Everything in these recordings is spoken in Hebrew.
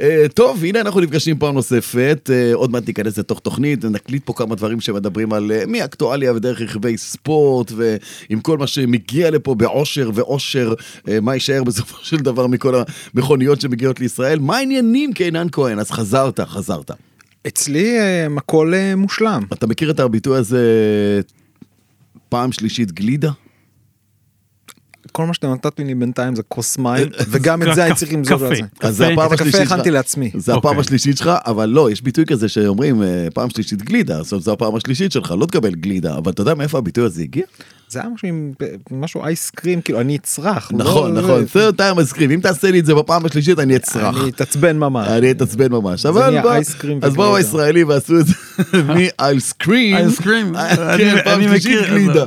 אה, טוב, הנה אנחנו נפגשים פעם נוספת, אה, עוד מעט ניכנס לתוך תוכנית, נקליט פה כמה דברים שמדברים על אה, מאקטואליה ודרך רכיבי ספורט, ועם כל מה שמגיע לפה בעושר ואושר, אה, מה יישאר בסופו של דבר מכל המכוניות שמגיעות לישראל. מה העניינים קינן כהן? אז חזרת, חזרת. אצלי הכל מושלם. אתה מכיר את הביטוי הזה, פעם שלישית גלידה? כל מה שאתה נתת לי בינתיים זה כוס מים, וגם את זה אני צריך למזוג זה. אז זה הפעם השלישית שלך. הכנתי לעצמי. זה הפעם אוקיי. השלישית שלך, אבל לא, יש ביטוי כזה שאומרים אה, פעם שלישית גלידה, זאת אומרת, זו הפעם השלישית שלך, לא תקבל גלידה, אבל אתה יודע מאיפה הביטוי הזה הגיע? זה היה משהו עם משהו אייסקרים, כאילו אני אצרח. נכון, לא- נכון, זה טיים מסקרים, אם תעשה לי את זה בפעם השלישית אני אצרח. אני אתעצבן ממש. אני אתעצבן ממש, אבל אז באו. הישראלים ועשו את זה מאייסקרים. כן, אני- פעם אני שלישית מכיר, גלידה.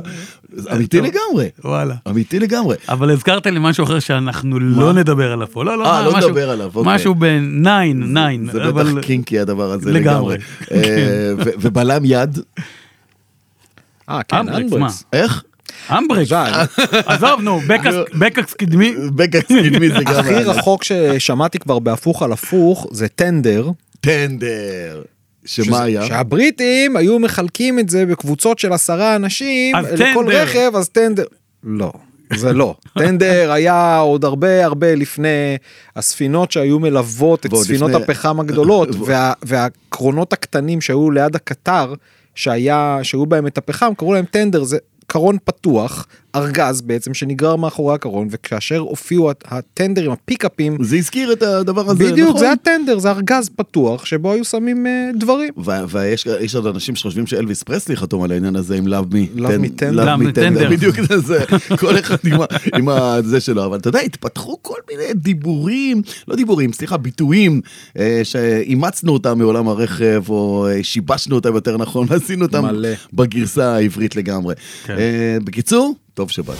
אמיתי. לגמרי, וואלה. אמיתי לגמרי. אבל הזכרת לי משהו אחר שאנחנו לא נדבר עליו פה. לא, לא, אה, לא נדבר עליו, אוקיי. משהו בניין, ניין. זה בטח קינקי הדבר הזה לגמרי. אה, ובלם יד, אה, כן, אמברקס. איך? אמברקס. עזוב, נו, בקס קדמי. בקס קדמי זה גם... הכי. רחוק ששמעתי כבר בהפוך על הפוך זה טנדר. טנדר. שמה היה? שהבריטים היו מחלקים את זה בקבוצות של עשרה אנשים אז לכל טנדר. רכב אז טנדר. לא. זה לא. טנדר היה עוד הרבה הרבה לפני הספינות שהיו מלוות את ספינות לפני- הפחם הגדולות וה, והקרונות הקטנים שהיו ליד הקטר שהיה שהיו בהם את הפחם קראו להם טנדר זה קרון פתוח ארגז בעצם שנגרר מאחורי הקרון וכאשר הופיעו הט- הטנדרים הפיקאפים זה הזכיר את הדבר הזה, בדיוק נכון? זה הטנדר זה ארגז פתוח שבו היו שמים אה, דברים. ו- ויש יש עוד אנשים שחושבים שאלוויס פרסלי חתום על העניין הזה עם Love Me. Love Me Tender. Love Me Tender. בדיוק זה, זה, כל אחד עם עם הזה שלו, אבל אתה יודע, התפתחו כל מיני דיבורים, לא דיבורים, סליחה, ביטויים, אה, שאימצנו אותם מעולם הרכב, או אה, שיבשנו אותם יותר נכון, ועשינו אותם מלא. בגרסה העברית לגמרי. כן. אה, בקיצור, טוב שבאת.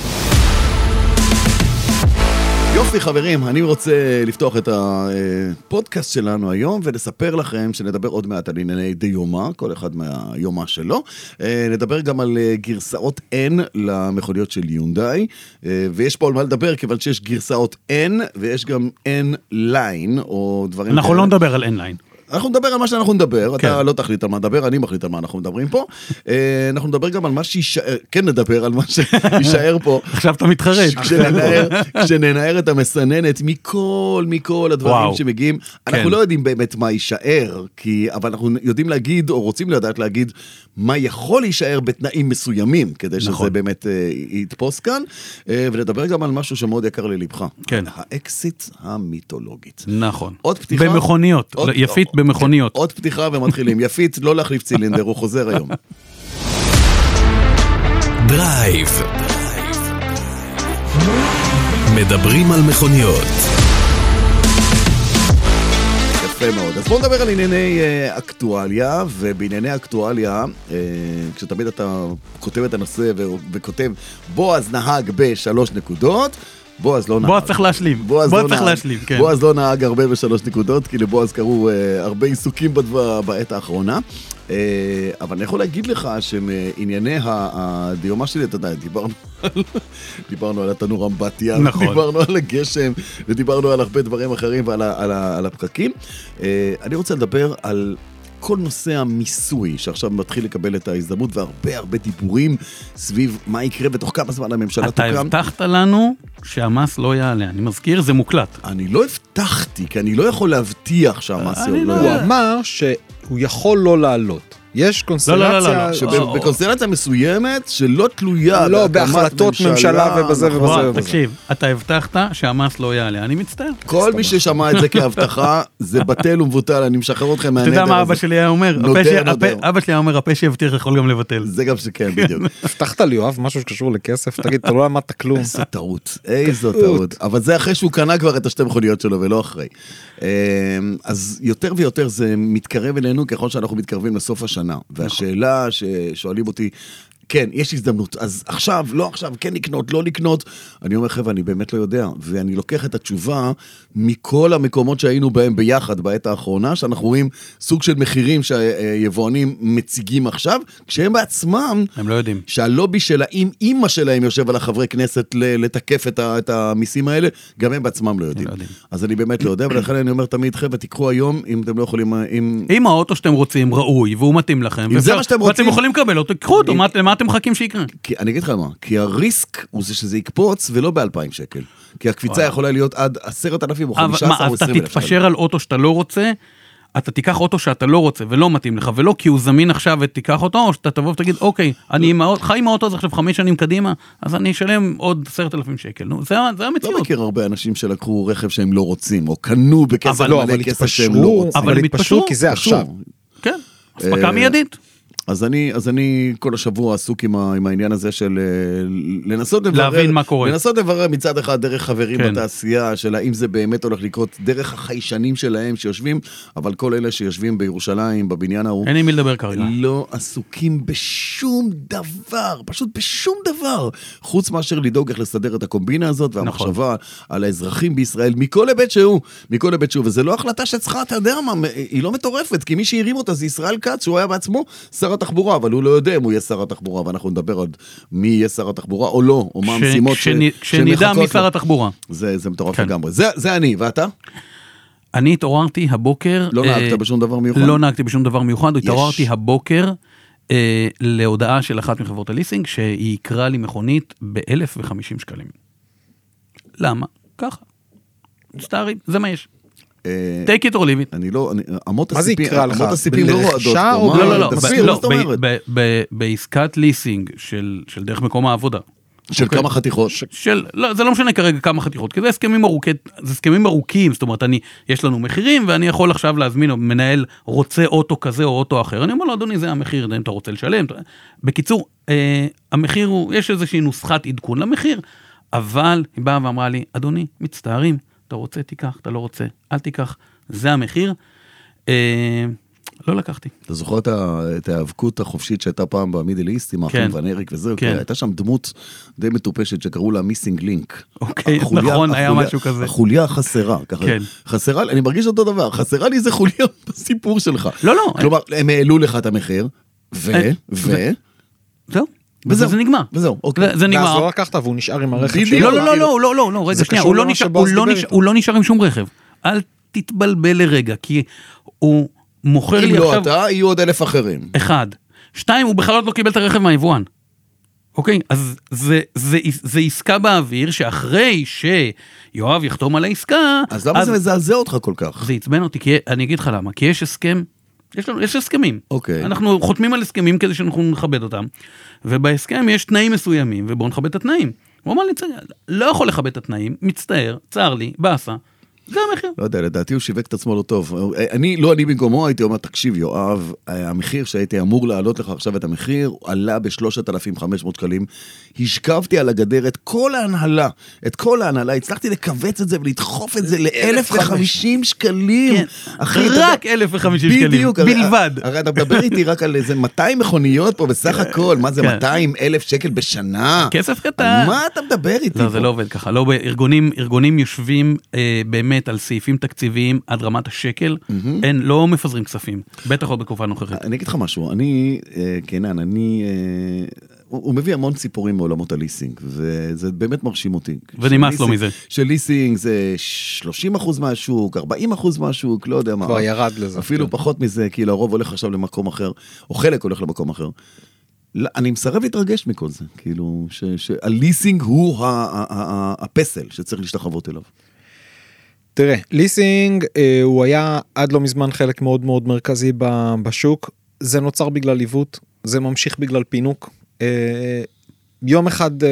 יופי חברים, אני רוצה לפתוח את הפודקאסט שלנו היום ולספר לכם שנדבר עוד מעט על ענייני דיומא, כל אחד מהיומה שלו. אה, נדבר גם על אה, גרסאות N למכוניות של יונדאי, אה, ויש פה על מה לדבר כיוון שיש גרסאות N ויש גם N Line או דברים אנחנו כאלה. לא נדבר על N Line. אנחנו נדבר על מה שאנחנו נדבר, אתה כן. לא תחליט על מה נדבר, אני מחליט על מה אנחנו מדברים פה. אה, אנחנו נדבר גם על מה שיישאר, כן נדבר על מה שיישאר פה. עכשיו אתה מתחרט. כשננער, כשננער את המסננת מכל, מכל הדברים וואו. שמגיעים, אנחנו כן. לא יודעים באמת מה יישאר, כי, אבל אנחנו יודעים להגיד, או רוצים לדעת להגיד, מה יכול להישאר בתנאים מסוימים, כדי שזה נכון. באמת אה, יתפוס כאן, אה, ונדבר גם על משהו שמאוד יקר ללבך. כן. האקסיט המיתולוגית. נכון. עוד פתיחה? במכוניות. עוד- יפית במכוניות. עוד פתיחה ומתחילים. יפית, לא להחליף צילינדר, הוא חוזר היום. דרייב. מדברים על מכוניות. יפה מאוד. אז בואו נדבר על ענייני אה, אקטואליה, ובענייני אקטואליה, אה, כשתמיד אתה כותב את הנושא ו- וכותב בועז נהג בשלוש נקודות, בועז לא נהג. בועז צריך להשלים. בועז בועז לא צריך נהג. להשלים, כן. בועז לא נהג הרבה בשלוש נקודות, כי לבועז קרו אה, הרבה עיסוקים בדבר, בעת האחרונה. אה, אבל אני יכול להגיד לך שמענייני הדיומה שלי, אתה יודע, דיברנו דיברנו על התנור אמבטיה, נכון. דיברנו על הגשם, ודיברנו על הרבה דברים אחרים ועל ה- על ה- על הפקקים. אה, אני רוצה לדבר על... כל נושא המיסוי שעכשיו מתחיל לקבל את ההזדמנות והרבה הרבה דיבורים סביב מה יקרה ותוך כמה זמן הממשלה אתה תוקם. הבטחת לנו שהמס לא יעלה. אני מזכיר, זה מוקלט. אני לא הבטחתי, כי אני לא יכול להבטיח שהמס לא לא הוא יעלה. אמר שהוא יכול לא לעלות. יש לא, לא, לא, קונסטלציה, לא. שבקונסטלציה מסוימת שלא תלויה לא, בהחלטות ממשלה ובזה נכון. ובזה. בוא, תקשיב, אתה הבטחת שהמס לא יעלה. אני מצטער. כל מי ששמע את זה כהבטחה, זה בטל ומבוטל, אני משחרר אתכם אתה מהנדר יודע מה אבא הזה. שלי היה אומר? אבא שלי היה אומר, הפה שהבטיח יכול גם לבטל. זה גם שכן, בדיוק. הבטחת לי יואב משהו שקשור לכסף תגיד אתה לא למדת כלום. איזו טעות, איזו טעות. אבל זה אחרי שהוא קנה כבר את השתי מכוניות שלו ולא אחרי. אמ, אז יותר ויותר זה מתקרב אלינו ככל שאנחנו מתקרבים לסוף השנה. והשאלה ששואלים אותי, כן, יש הזדמנות. אז עכשיו, לא עכשיו, כן לקנות, לא לקנות. אני אומר, חבר'ה, אני באמת לא יודע. ואני לוקח את התשובה מכל המקומות שהיינו בהם ביחד בעת האחרונה, שאנחנו רואים סוג של מחירים שהיבואנים מציגים עכשיו, כשהם בעצמם, הם לא יודעים. שהלובי של האם אימא שלהם יושב על החברי כנסת לתקף את, ה- את המיסים האלה, גם הם בעצמם לא יודעים. לא יודעים. אז אני באמת לא יודע, ולכן אני אומר תמיד, חבר'ה, תיקחו היום, אם אתם לא יכולים, אם... אם האוטו שאתם רוצים ראוי והוא מתאים לכם, אם זה מה שאתם רוצים- ואתם יכולים לקבל אותו, קחו אותו, מה- אתם מחכים שיקרה? כי אני אגיד לך מה, כי הריסק הוא זה שזה יקפוץ ולא ב-2,000 שקל. כי הקפיצה יכולה להיות עד 10,000 או אבל 15 מה, או אז אתה 20 אלף תתפשר על אוטו שאתה לא רוצה, אתה תיקח אוטו שאתה לא רוצה ולא מתאים לך, ולא כי הוא זמין עכשיו ותיקח אותו, או שאתה תבוא ותגיד, אוקיי, אני עם האוטו- חי עם האוטו הזה עכשיו חמש שנים קדימה, אז אני אשלם עוד עשרת אלפים שקל. נו, זה זה לא המציאות. מכיר הרבה אנשים שלקחו רכב שהם לא רוצים, או קנו בכסף לא, מלא כסף שהם לא רוצים. אבל הם התפשרו כי זה עכשיו. כן, אספקה אה, מיידית. אז אני, אז אני כל השבוע עסוק עם, ה, עם העניין הזה של אה, לנסות לברר, להבין מה קורה. לנסות לברר מצד אחד דרך חברים כן. בתעשייה, של האם זה באמת הולך לקרות, דרך החיישנים שלהם שיושבים, אבל כל אלה שיושבים בירושלים, בבניין ההוא, אין עם מי לדבר כרגע. לא עסוקים בשום דבר, פשוט בשום דבר, חוץ מאשר לדאוג איך לסדר את הקומבינה הזאת, והמחשבה על האזרחים בישראל, מכל היבט שהוא, מכל היבט שהוא, וזה לא החלטה שצריכה, אתה יודע מה, היא לא מטורפת, כי מי שהרים אותה זה ישראל כץ, שהוא היה בעצמו שר התחבורה, אבל הוא לא יודע אם הוא יהיה שר התחבורה, ואנחנו נדבר עוד מי יהיה שר התחבורה או לא, או מה המשימות ש- כשנ- כשנדע מי שר. התחבורה. זה, זה מטורף כן. לגמרי. זה, זה אני, ואתה? אני התעוררתי הבוקר... לא אה, נהגת בשום דבר מיוחד? לא נהגתי בשום דבר מיוחד, יש. התעוררתי הבוקר אה, להודעה של אחת מחברות הליסינג שהיא יקרה לי מכונית ב-1,050 שקלים. למה? ככה. מצטערים, זה מה יש. אה, take it or leave it. אני לא, אני, אמות מה זה הסיפים, יקרא לך? אמות הסיפים לא רועדות? לא, לא, לא, לא, זאת ב- אומרת? ב- ב- בעסקת ליסינג של דרך מקום העבודה. של אוקיי. כמה חתיכות? של, לא, זה לא משנה כרגע כמה חתיכות, כי זה הסכמים ארוכי, זה הסכמים ארוכים, זאת אומרת, אני, יש לנו מחירים ואני יכול עכשיו להזמין, או מנהל רוצה אוטו כזה או אוטו אחר, אני אומר לו, אדוני, זה המחיר, אם אתה רוצה לשלם. בקיצור, אה, המחיר הוא, יש איזושהי נוסחת עדכון למחיר, אבל היא באה ואמרה לי, אדוני, מצטערים, אתה רוצה, תיקח, אתה לא רוצה, אל תיקח, זה המחיר. אה, לא לקחתי. אתה זוכר את ההיאבקות החופשית שהייתה פעם במידל איסט עם האחים כן. ון אריק וזהו? כן. כן. הייתה שם דמות די מטופשת שקראו לה מיסינג לינק. אוקיי, נכון, היה משהו כזה. החוליה החסרה, ככה. כן. חסרה, לי- אני מרגיש אותו דבר, חסרה לי איזה חוליה בסיפור שלך. לא, לא. כלומר, הם העלו לך את המחיר, ו... אה, ו... זהו, וזהו. וזה נגמר. וזהו, אוקיי. זה- זה ואז נגמר. לא לקחת והוא נשאר עם הרכב. שלו. לא, לא, לא, לא, לא, לא, לא, רגע, זה שנייה, הוא לא נשאר- לא. הוא לא נשאר עם שום רכב. אל תתבלבל לרגע, כי הוא מוכר אם לי לא עכשיו... אתה, יהיו עוד אלף אחרים. אחד. שתיים, הוא בכלל עוד לא קיבל את הרכב מהיבואן. אוקיי? אז זה, זה, זה עסקה באוויר שאחרי שיואב יחתום על העסקה... אז למה זה מזעזע אותך כל כך? זה עצבן אותי, כי אני אגיד לך למה, כי יש הסכם, יש לנו, יש הסכמים. אוקיי. אנחנו חותמים על הסכמים כדי שאנחנו נכבד אותם, ובהסכם יש תנאים מסוימים, ובואו נכבד את התנאים. הוא אמר לי, "צ- לא יכול לכבד את התנאים, מצטער, צר לי, באסה, זה המחיר. לא יודע, לדעתי הוא שיווק את עצמו לא טוב. אני, לא אני במקומו, הייתי אומר, תקשיב, יואב, המחיר שהייתי אמור להעלות לך עכשיו את המחיר, עלה ב-3,500 שקלים. השכבתי על הגדר את כל ההנהלה, את כל ההנהלה, הצלחתי לכווץ את זה ולדחוף את זה ל-1,050 שקלים. כן, אחי, רק 1,050 שקלים, בדיוק, הרי- בלבד. הרי אתה מדבר איתי רק על איזה 200 מכוניות פה בסך הכל, מה זה כן. 200 אלף שקל בשנה? כסף קטן. מה אתה מדבר איתי לא, פה? זה לא עובד ככה. לא, ארגונים, ארגונים יושבים אה, באמת על סעיפים תקציביים עד רמת השקל, אין, לא מפזרים כספים, בטח עוד בתקופה הנוכחית. אני אגיד לך משהו, אני, אה, קנן, אני... אה, הוא הוא מביא המון סיפורים מעולמות הליסינג, וזה באמת מרשים אותי. ונמאס לו מזה. שליסינג זה 30 אחוז מהשוק, 40 אחוז מהשוק, לא יודע מה. כבר ירד לזה. אפילו כן. פחות מזה, כי לרוב הולך עכשיו למקום אחר, או חלק הולך למקום אחר. לא, אני מסרב להתרגש מכל זה, כאילו, שהליסינג הוא ה- ה- ה- הפסל שצריך להשתחוות אליו. תראה, ליסינג אה, הוא היה עד לא מזמן חלק מאוד מאוד מרכזי ב- בשוק, זה נוצר בגלל עיוות, זה ממשיך בגלל פינוק. אה, יום אחד, אה,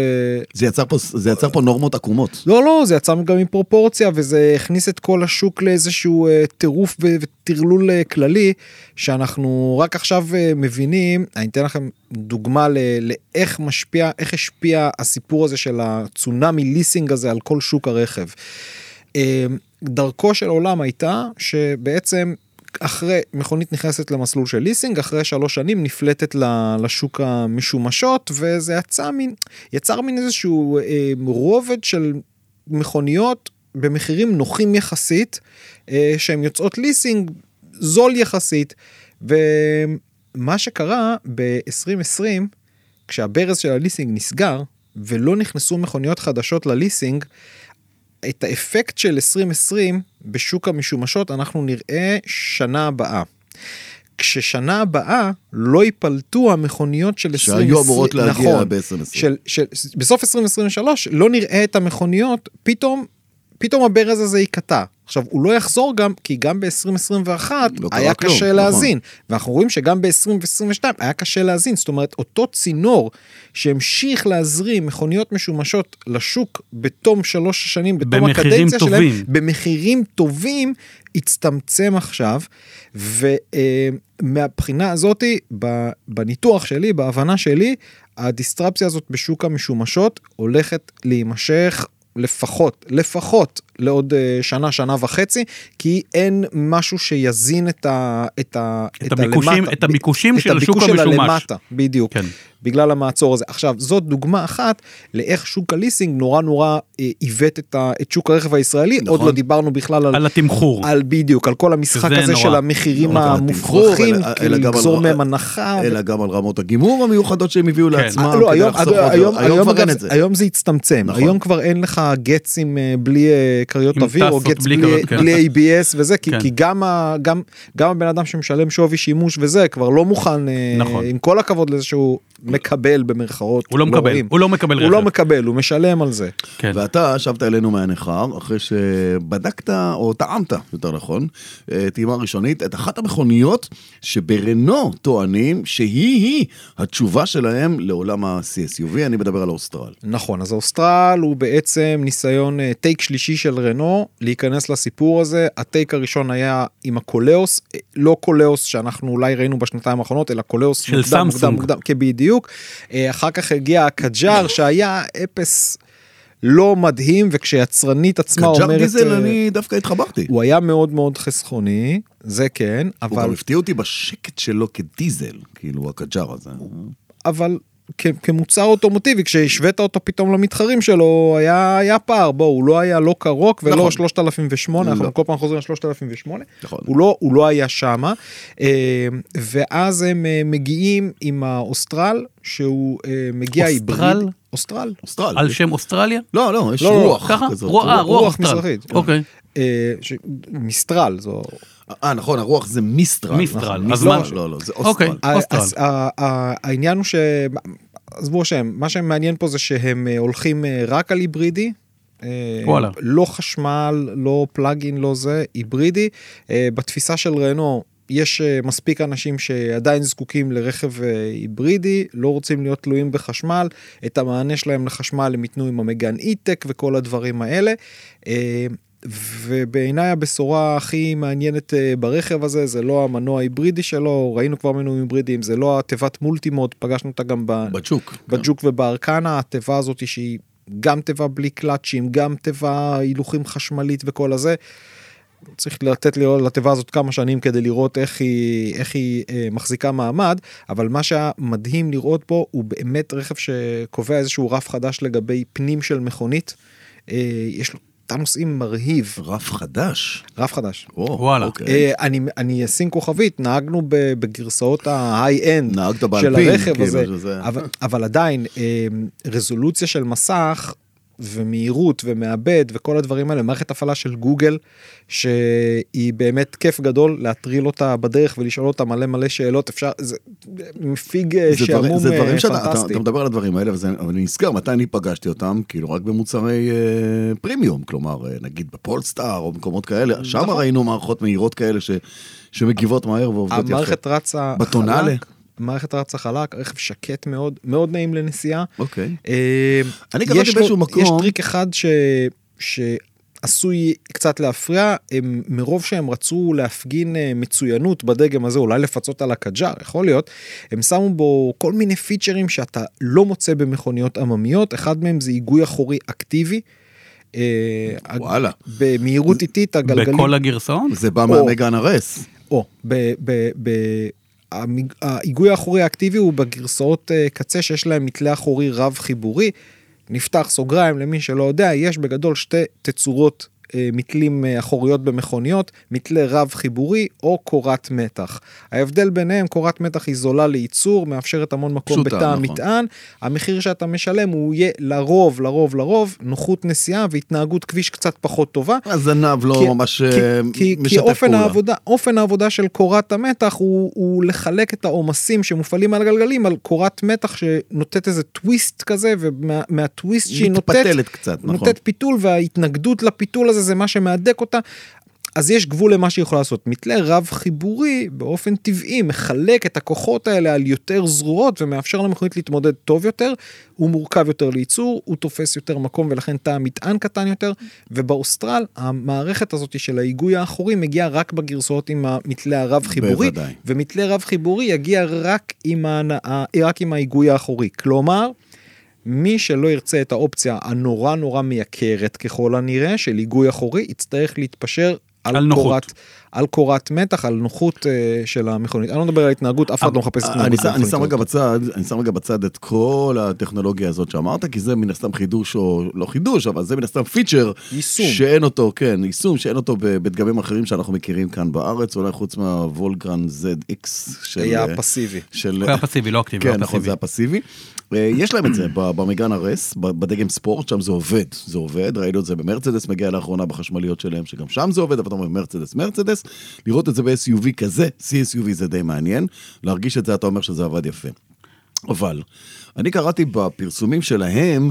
זה יצר פה, זה יצר פה נורמות עקומות. לא לא, זה יצא גם מפרופורציה וזה הכניס את כל השוק לאיזשהו אה, טירוף וטרלול אה, כללי, שאנחנו רק עכשיו מבינים, אני אתן לכם דוגמה ל- לאיך משפיע, איך השפיע הסיפור הזה של הצונאמי ליסינג הזה על כל שוק הרכב. דרכו של עולם הייתה שבעצם אחרי מכונית נכנסת למסלול של ליסינג אחרי שלוש שנים נפלטת לשוק המשומשות וזה יצא מין יצר מין איזשהו אה, רובד של מכוניות במחירים נוחים יחסית אה, שהן יוצאות ליסינג זול יחסית. ומה שקרה ב-2020 כשהברז של הליסינג נסגר ולא נכנסו מכוניות חדשות לליסינג את האפקט של 2020 בשוק המשומשות אנחנו נראה שנה הבאה. כששנה הבאה לא ייפלטו המכוניות של 2020, שהיו אמורות להגיע נכון, ב-2020. של, של, בסוף 2023 לא נראה את המכוניות, פתאום, פתאום הברז הזה ייקטע. עכשיו הוא לא יחזור גם כי גם ב-2021 לא היה כלום, קשה נכון. להזין ואנחנו רואים שגם ב-2022 היה קשה להזין זאת אומרת אותו צינור שהמשיך להזרים מכוניות משומשות לשוק בתום שלוש שנים בתום הקדנציה שלהם טובים. במחירים טובים הצטמצם עכשיו ומהבחינה הזאתי ב- בניתוח שלי בהבנה שלי הדיסטרפציה הזאת בשוק המשומשות הולכת להימשך לפחות לפחות לעוד אה, שנה שנה וחצי כי אין משהו שיזין את ה... את, ה, את הביקושים- הלמטה. את הביקושים את של השוק הביקוש המשומש. הלמטה, בדיוק. כן. בגלל המעצור הזה. עכשיו, זאת דוגמה אחת לאיך שוק הליסינג נורא נורא אה, עיוות את, ה, את שוק הרכב הישראלי. נכון. עוד לא דיברנו בכלל על, על התמחור. על בדיוק, על כל המשחק הזה נורא. של המחירים לא התמחור, המופרכים, לגזור מהם הנחה. אלא גם על רמות הגימור המיוחדות שהם הביאו כן. לעצמם. אה, לא, היום, היום, היום, אין את זה. היום זה הצטמצם, נכון. היום כבר אין לך גצים בלי כריות אוויר או גץ בלי בלי, כן. בלי ABS וזה, כי, כן. כי גם, ה, גם, גם הבן אדם שמשלם שווי שימוש וזה כבר לא מוכן, אה, נכון. עם כל הכבוד לזה שהוא מקבל במרכאות, הוא לא מקבל, רואים. הוא לא מקבל הוא לא רכב. מקבל, הוא משלם על זה. כן. ואתה שבת אלינו מהנכר, אחרי שבדקת, או טעמת, יותר נכון, אה, טעימה ראשונית, את אחת המכוניות שברנו טוענים שהיא-היא התשובה שלהם לעולם ה-C-SUV, אני מדבר על האוסטרל. נכון, אז האוסטרל הוא בעצם ניסיון אה, take שלישי של רנו להיכנס לסיפור הזה. ה take הראשון היה עם הקולאוס, לא קולאוס שאנחנו אולי ראינו בשנתיים האחרונות, אלא קולאוס של מוקדם, סמסונג. מוקדם, מוקדם, כן, בדיוק. אה, אחר כך הגיע הקג'אר שהיה אפס לא מדהים, וכשיצרנית עצמה קג'אר אומרת... דיזל, אה, אני דווקא התחברתי. הוא היה מאוד מאוד חסכוני, זה כן, הוא גם אבל, הפתיע אותי בשקט שלו כדיזל, כאילו הקג'אר הזה. אבל כ- כמוצר אוטומוטיבי כשהשווית אותו פתאום למתחרים שלו היה היה פער בוא הוא לא היה לא קרוק ולא נכון. 3008 לא. אנחנו כל פעם חוזרים ל-3008 נכון. הוא לא הוא לא היה שמה אה, ואז הם אה, מגיעים עם האוסטרל שהוא אה, מגיע אוסטרל? hybrid אוסטרל אוסטרל. על שם אוסטרליה? לא, לא, יש לא, לא, רוח ככה? כזאת. רוח, אה, רוח רוח אוסטרל. מזרחית. אוקיי. אה, ש- מיסטרל זו אה, נכון, הרוח זה מיסטרל. מיסטרל, נכון, אז לא, מה? לא, לא, זה אוקיי. אוסטרל. אוסטרל. אז ה- ה- העניין הוא ש... עזבו השם, מה שמעניין פה זה שהם אה, הולכים אה, רק על היברידי. אה, וואלה. לא חשמל, לא פלאגין, לא זה, היברידי. אה, בתפיסה של רנו יש אה, מספיק אנשים שעדיין זקוקים לרכב אה, היברידי, לא רוצים להיות תלויים בחשמל, את המענה שלהם לחשמל הם ייתנו עם המגן אי-טק וכל הדברים האלה. אה, ובעיניי הבשורה הכי מעניינת ברכב הזה זה לא המנוע ההיברידי שלו, ראינו כבר מנועים היברידיים, זה לא התיבת מולטימוד, פגשנו אותה גם ב... בצ'וק. בג'וק ובארקנה, התיבה הזאת שהיא גם תיבה בלי קלאצ'ים, גם תיבה הילוכים חשמלית וכל הזה. צריך לתת לתיבה הזאת כמה שנים כדי לראות איך היא, איך היא אה, מחזיקה מעמד, אבל מה שהיה מדהים לראות פה הוא באמת רכב שקובע איזשהו רף חדש לגבי פנים של מכונית. אה, יש לו תא נוסעים מרהיב, רף חדש. רף חדש. או, וואלה. אוקיי. אה, אני, אני אשים כוכבית, נהגנו בגרסאות ההיי-אנד של הרכב כאילו, הזה, אבל, אבל עדיין אה, רזולוציה של מסך ומהירות ומעבד וכל הדברים האלה, מערכת הפעלה של גוגל, שהיא באמת כיף גדול להטריל אותה בדרך ולשאול אותה מלא מלא שאלות, אפשר, זה מפיג אה, זה דברים- שעמום זה דברים אה, שאתה אתה-. אתה מדבר על הדברים האלה, וזה- אבל אני נזכר מתי אני פגשתי אותם, כאילו רק במוצרי אה, פרימיום, כלומר, אה, נגיד בפולסטאר או במקומות כאלה, שם נכון. ראינו מערכות מהירות כאלה ש- שמגיבות מהר ועובדות יפה. המערכת רצה בטונאלה? חלק, המערכת רצה חלק, רכב שקט מאוד, מאוד נעים לנסיעה. אוקיי. אה, אני קראתי באיזשהו מקום- יש טריק אחד ש... שעשוי קצת להפריע, הם, מרוב שהם רצו להפגין אה, מצוינות בדגם הזה, אולי לפצות על הקג'אר, יכול להיות, הם שמו בו כל מיני פיצ'רים שאתה לא מוצא במכוניות עממיות, אחד מהם זה היגוי אחורי אקטיבי. אה, וואלה. במהירות איטית הגלגלים בכל הגרסאות? זה בא. מהמגן הרס. או, ב- ב- ב- המג- ההיגוי האחורי האקטיבי הוא בגרסאות אה, קצה שיש להם מתלה אחורי רב חיבורי. נפתח סוגריים למי שלא יודע, יש בגדול שתי תצורות מתלים אה, אחוריות במכוניות, מתלה רב חיבורי או קורת מתח. ההבדל ביניהם, קורת מתח היא זולה לייצור, מאפשרת המון מקום פשוטה, בתא נכון. המטען, המחיר שאתה משלם הוא יהיה לרוב, לרוב, לרוב, נוחות נסיעה והתנהגות כביש קצת פחות טובה. הזנב לא כי- ממש כי- אה, כי, כי משתף אופן פעולה. העבודה, אופן העבודה של קורת המתח הוא, הוא לחלק את העומסים שמופעלים על הגלגלים על קורת מתח שנותנת איזה טוויסט כזה ומהטוויסט שהיא נותנת, מתפתלת קצת, נכון. נותנת פיתול וההתנגדות לפיתול הזה זה מה שמהדק אותה. אז יש גבול למה שהיא יכולה לעשות. מתלה רב חיבורי באופן טבעי מחלק את הכוחות האלה על יותר זרועות ומאפשר למכונית להתמודד טוב יותר, הוא מורכב יותר לייצור, הוא תופס יותר מקום ולכן תא המטען קטן יותר, ובאוסטרל המערכת הזאת של ההיגוי האחורי מגיעה רק בגרסאות עם המתלה הרב חיבורי, בוודאי. ומתלה רב חיבורי יגיע רק עם, ההנאה, רק עם ההיגוי האחורי. כלומר, מי שלא ירצה את האופציה הנורא נורא מייקרת ככל הנראה של היגוי אחורי יצטרך להתפשר על, על נוחות. קורת, על קורת מתח, על נוחות אה, של המכונית. אני לא מדבר על התנהגות, אף אחד לא מחפש אני התנהגות. אני במכונית שם רגע. בצד, אני שם רגע בצד את כל הטכנולוגיה הזאת שאמרת, כי זה מן הסתם חידוש או לא חידוש, אבל זה מן הסתם פיצ'ר. יישום. שאין אותו, כן, יישום שאין אותו בדגמים אחרים שאנחנו מכירים כאן בארץ, אולי חוץ מהוולגרן ZX של... היה אה, פסיבי. של... היה פסיבי, לא אקטיבי, הוא כן, היה נכון, פסיבי. זה הפסיבי. אה, יש להם את זה במגן הרס, בדגם ספורט, שם זה עובד, זה עובד, ראינו את זה במרצדס, מגיע לאחרונה בחשמליות שלהם, שגם שם זה עובד, אבל אתה אומר מרצדס, מרצדס, לראות את זה ב-SUV כזה, CSUV זה די מעניין, להרגיש את זה, אתה אומר שזה עבד יפה. אבל, אני קראתי בפרסומים שלהם,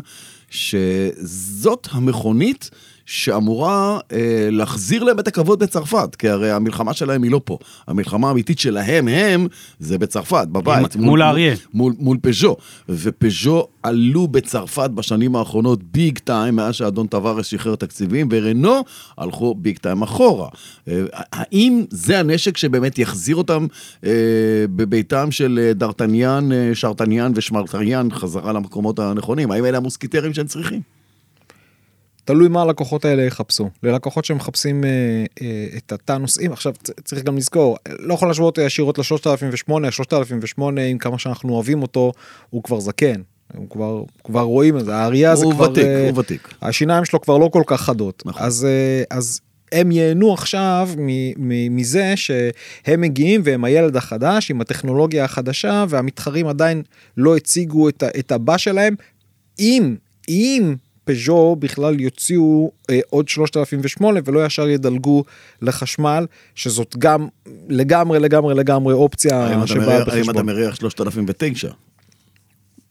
שזאת המכונית שאמורה אה, להחזיר להם את הכבוד בצרפת, כי הרי המלחמה שלהם היא לא פה. המלחמה האמיתית שלהם, הם, זה בצרפת, בבית. מול האריה. מול, מול פז'ו, ופז'ו עלו בצרפת בשנים האחרונות ביג טיים, מאז שאדון טווארס שחרר תקציבים, ורנו הלכו ביג טיים אחורה. אה, האם זה הנשק שבאמת יחזיר אותם אה, בביתם של אה, דרטניאן, אה, שרטניאן ושמרטריאן חזרה למקומות הנכונים? האם אלה המוסקיטרים שהם צריכים? תלוי מה הלקוחות האלה יחפשו. ללקוחות שמחפשים אה, אה, את התא נוסעים, עכשיו צריך גם לזכור, לא יכול להשוות ישירות ל-3008, ה-3008 עם כמה שאנחנו אוהבים אותו, הוא כבר זקן. הוא כבר, כבר רואים את זה, האריה זה הוא כבר... ותיק, אה, הוא ותיק. השיניים שלו כבר לא כל כך חדות. נכון. אז, אה, אז הם ייהנו עכשיו מ- מ- מזה שהם מגיעים והם הילד החדש עם הטכנולוגיה החדשה והמתחרים עדיין לא הציגו את, את הבא שלהם. אם, אם פז'ו בכלל יוציאו אה, עוד 3008 ולא ישר ידלגו לחשמל, שזאת גם לגמרי לגמרי לגמרי אופציה שבאה מריח- האם אתה בחשבון. מריח 3009?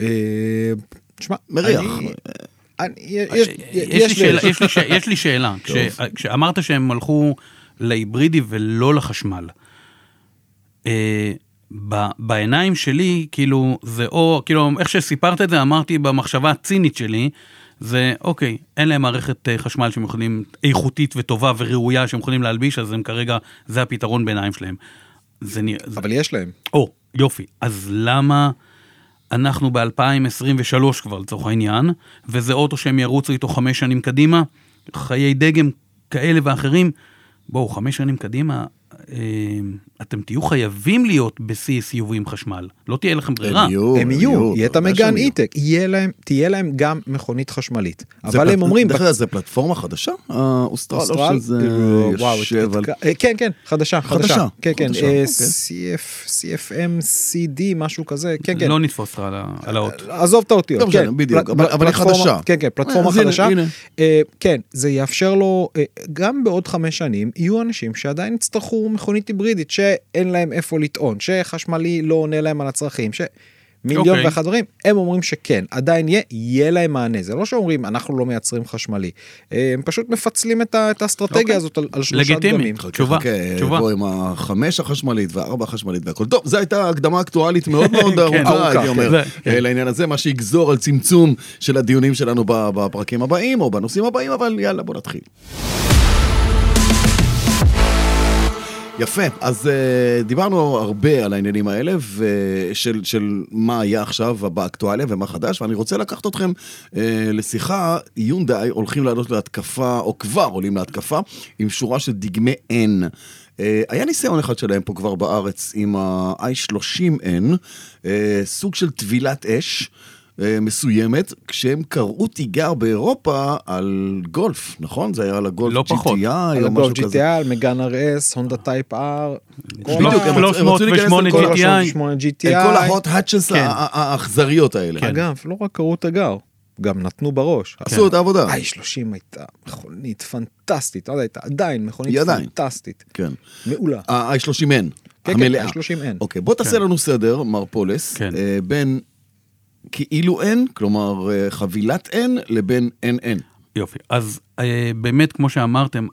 אה, תשמע, מריח. אני- אני- יש- יש לי שאלה- כשאמרת שהם הלכו להיברידי ולא לחשמל, אה, בעיניים שלי, כאילו, זה או, כאילו, איך שסיפרת את זה, אמרתי במחשבה הצינית שלי, זה אוקיי, אין להם מערכת אה, חשמל שהם יכולים, איכותית וטובה וראויה שהם יכולים להלביש, אז הם כרגע, זה הפתרון בעיניים שלהם. זה נראה, זה- אבל יש להם. או, יופי. אז למה אנחנו ב-2023 כבר לצורך העניין, וזה אוטו שהם ירוצו איתו חמש שנים קדימה, חיי דגם כאלה ואחרים, בואו, חמש שנים קדימה, אה, אתם תהיו חייבים להיות ב-CSUV עם חשמל, לא תהיה לכם ברירה. הם יהיו, הם יהיו, יהיה את המגן. איטק, תהיה להם גם מכונית חשמלית. זה אבל הם אומרים, דרך אגב, זה פלטפורמה חדשה? אוסטרל, אה, אה, כן כן חדשה חדשה, כן כן אה, אוקיי. CF CFM CD משהו כזה כן כן לא נתפוס אותך על האות. עזוב את האותיות, לא כן, בדיוק, אבל- היא פלטפורמה- חדשה. כן, כן, פלטפורמה חדשה. כן, זה יאפשר לו, גם בעוד חמש שנים, יהיו אנשים שעדיין יצטרכו מכונית היברידית, שאין להם איפה לטעון, שחשמלי לא עונה להם על הצרכים, ש... מיליון אוקיי. ואחד דברים, הם אומרים שכן, עדיין יהיה, יהיה להם מענה, זה לא שאומרים אנחנו לא מייצרים חשמלי, אה, הם פשוט מפצלים את ה- את האסטרטגיה אוקיי. הזאת על, על שלושה לגיטימי. דגמים. חכה, תשובה, חכה, תשובה. בוא עם החמש החשמלית והארבע החשמלית והכל. טוב, זו הייתה הקדמה אקטואלית מאוד מאוד ארוכה, ארוכה, הייתי כן, אומר, זה, כן. אה, לעניין הזה, מה שיגזור על צמצום של הדיונים שלנו בפרקים הבאים או בנושאים הבאים, אבל יאללה, בוא נתחיל. יפה, אז uh, דיברנו הרבה על העניינים האלה ושל של מה היה עכשיו באקטואליה ומה חדש, ואני רוצה לקחת אתכם uh, לשיחה, יונדאי הולכים לעלות להתקפה, או כבר עולים להתקפה, עם שורה של דגמי N. אה, היה ניסיון אחד שלהם פה כבר בארץ עם ה-i30N, אה, סוג של טבילת אש. מסוימת, כשהם קראו תיגר באירופה על גולף, נכון? זה היה על הגולף לא פחות. GTI על או משהו הגולף כזה. GTI, על מגן RS, הונדה Type R. כל בדיוק, הם רצו- להיכנס 308 לכל GTI. 308 GTI. אה, כל ה hot hatches כן. האכזריות האלה. אגב, לא רק קראו תיגר, גם נתנו בראש. עשו את העבודה. i30 הייתה מכונית פנטסטית, לא הייתה עדיין מכונית. פנטסטית. כן. מעולה. ה-i30N, כן, כן, המלאה. ה-30N. אוקיי, בוא תעשה לנו סדר, מר פולס, כן. אה, בין כאילו N, כלומר אה, חבילת N, לבין NN. יופי. אז אה, באמת, כמו שאמרתם,